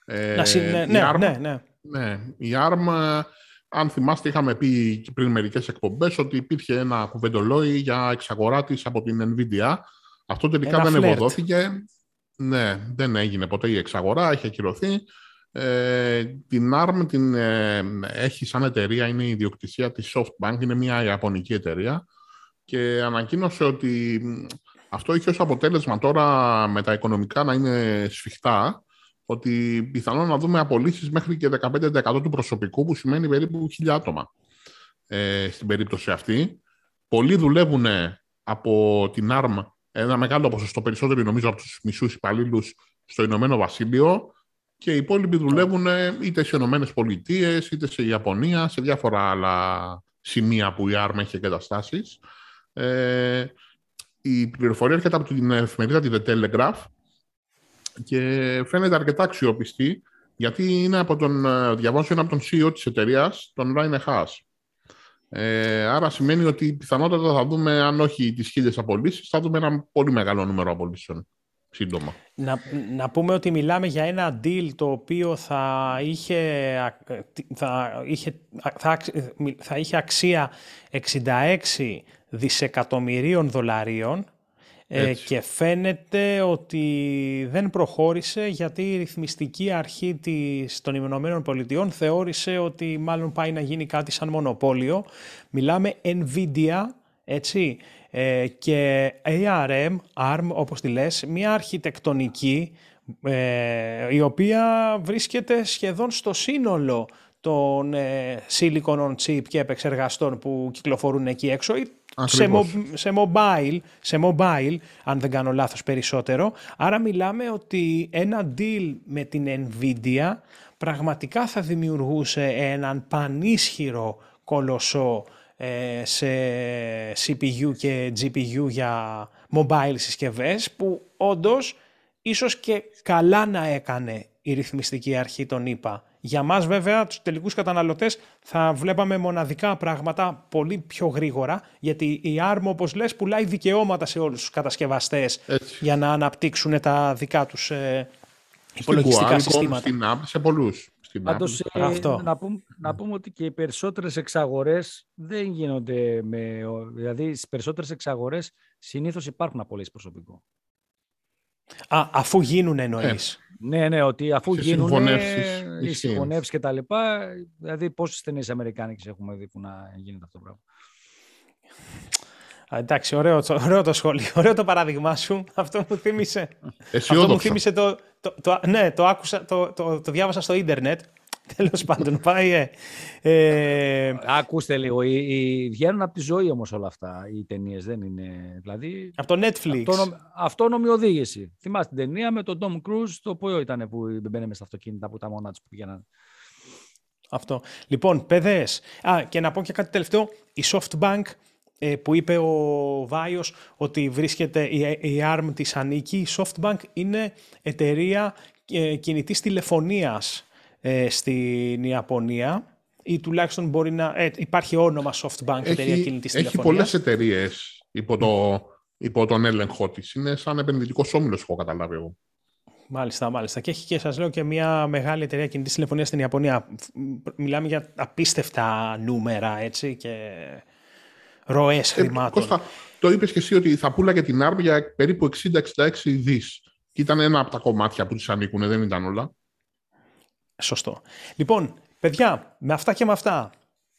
Ε, να ναι, ναι, ναι, ναι. ναι. Η Άρμα αν θυμάστε, είχαμε πει πριν μερικές εκπομπές ότι υπήρχε ένα κουβεντολόι για εξαγορά τη από την Nvidia. Αυτό τελικά δεν ευωδόθηκε. Ναι, δεν έγινε ποτέ η εξαγορά, έχει ακυρωθεί. Ε, την ARM την ε, έχει σαν εταιρεία, είναι η ιδιοκτησία της SoftBank, είναι μια ιαπωνική εταιρεία και ανακοίνωσε ότι αυτό είχε ως αποτέλεσμα τώρα με τα οικονομικά να είναι σφιχτά ότι πιθανόν να δούμε απολύσεις μέχρι και 15% του προσωπικού, που σημαίνει περίπου 1.000 άτομα ε, στην περίπτωση αυτή. Πολλοί δουλεύουν από την ARM, ένα μεγάλο ποσοστό, περισσότερο νομίζω από τους μισούς υπαλλήλους στο Ηνωμένο Βασίλειο και οι υπόλοιποι δουλεύουν είτε σε Ηνωμένες Πολιτείες, είτε σε Ιαπωνία, σε διάφορα άλλα σημεία που η ARM έχει εγκαταστάσεις. Ε, η πληροφορία έρχεται από την εφημερίδα τη The Telegraph και φαίνεται αρκετά αξιόπιστη, γιατί είναι από τον, ε, διαβάζω από τον CEO της εταιρείας, τον Ράινε Χάς. Ε, άρα σημαίνει ότι πιθανότατα θα δούμε, αν όχι τις χίλιες απολύσεις, θα δούμε ένα πολύ μεγάλο νούμερο απολύσεων σύντομα. Να, να πούμε ότι μιλάμε για ένα deal το οποίο θα είχε, θα είχε, θα, θα είχε αξία 66 δισεκατομμυρίων δολαρίων ε, και φαίνεται ότι δεν προχώρησε γιατί η ρυθμιστική αρχή της, των Ηνωμένων Πολιτειών θεώρησε ότι μάλλον πάει να γίνει κάτι σαν μονοπόλιο. Μιλάμε NVIDIA, έτσι, ε, και ARM, ARM όπως τη λες, μια αρχιτεκτονική ε, η οποία βρίσκεται σχεδόν στο σύνολο των ε, silicon on chip και επεξεργαστών που κυκλοφορούν εκεί έξω σε, σε, mobile, σε mobile, αν δεν κάνω λάθος περισσότερο. Άρα μιλάμε ότι ένα deal με την Nvidia πραγματικά θα δημιουργούσε έναν πανίσχυρο κολοσσό ε, σε CPU και GPU για mobile συσκευές που όντως ίσως και καλά να έκανε η ρυθμιστική αρχή των ΗΠΑ. Για μας βέβαια τους τελικούς καταναλωτές θα βλέπαμε μοναδικά πράγματα πολύ πιο γρήγορα γιατί η ARM όπως λες πουλάει δικαιώματα σε όλους τους κατασκευαστές για να αναπτύξουν τα δικά τους ε, υπολογιστικά συστήματα. Στην App, σε πολλούς. Πάντως, ε, Αυτό. Να, πούμε, να πούμε ότι και οι περισσότερες εξαγορές δεν γίνονται με... Δηλαδή, στις περισσότερες εξαγορές συνήθως υπάρχουν απολύσεις προσωπικό. Α, αφού γίνουν εννοείς. Ε, ναι, ναι, ότι αφού γίνουν οι συγχωνεύσεις και τα λοιπά, δηλαδή πόσες ταινίες αμερικάνικες έχουμε δει που να γίνεται αυτό το πράγμα. Α, εντάξει, ωραίο, ωραίο το σχόλιο, [LAUGHS] ωραίο το παράδειγμά σου. Αυτό μου θύμισε. Αυτό μου θύμισε το, το, το, ναι, το, άκουσα, το, το, το διάβασα στο ίντερνετ. [LAUGHS] Τέλος πάντων, πάει. Ε, ε... Ακούστε λίγο. Οι, οι, βγαίνουν από τη ζωή όμως όλα αυτά οι ταινίες. Δεν είναι. Δηλαδή, από το Netflix. Αυτόνομη, αυτόνομη οδήγηση. Θυμάστε την ταινία με τον Tom Cruise. Το οποίο ήταν που μπαίναμε στα αυτοκίνητα που τα μόνα τους πηγαίναν. Αυτό. Λοιπόν, παιδές. Α, και να πω και κάτι τελευταίο. Η SoftBank ε, που είπε ο Βάιος ότι βρίσκεται η, η ARM της ανήκει. Η SoftBank είναι εταιρεία ε, κινητής τηλεφωνίας ε, στην Ιαπωνία ή τουλάχιστον μπορεί να... Ε, υπάρχει όνομα SoftBank, έχει, εταιρεία κινητής έχει τηλεφωνίας. Έχει πολλές εταιρείες υπό, το, υπό τον έλεγχό της. Είναι σαν επενδυτικός όμιλος, έχω καταλάβει εγώ. Μάλιστα, μάλιστα. Και έχει και σας λέω και μια μεγάλη εταιρεία κινητής τηλεφωνίας στην Ιαπωνία. Μιλάμε για απίστευτα νούμερα, έτσι, και ροές ε, χρημάτων. Κώστα, το είπες και εσύ ότι θα πουλάγε την ARM για περίπου 60-66 δις. Ήταν ένα από τα κομμάτια που της ανήκουν, δεν ήταν όλα. Σωστό. Λοιπόν, παιδιά, με αυτά και με αυτά,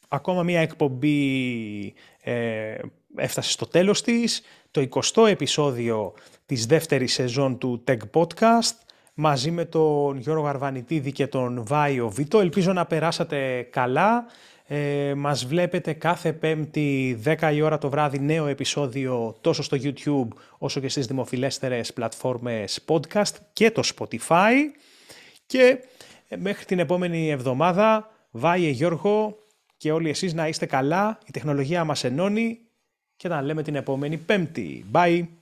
ακόμα μια εκπομπή ε, έφτασε στο τέλος της, το 20ο επεισόδιο της δεύτερης σεζόν του Tech Podcast, μαζί με τον Γιώργο Αρβανιτίδη και τον Βάιο Βίτο. Ελπίζω να περάσατε καλά. Ε, μας βλέπετε κάθε πέμπτη 10 η ώρα το βράδυ νέο επεισόδιο τόσο στο YouTube όσο και στις δημοφιλέστερες πλατφόρμες podcast και το Spotify. Και ε, μέχρι την επόμενη εβδομάδα, Βάιε Γιώργο και όλοι εσείς να είστε καλά, η τεχνολογία μας ενώνει και να λέμε την επόμενη πέμπτη. Bye!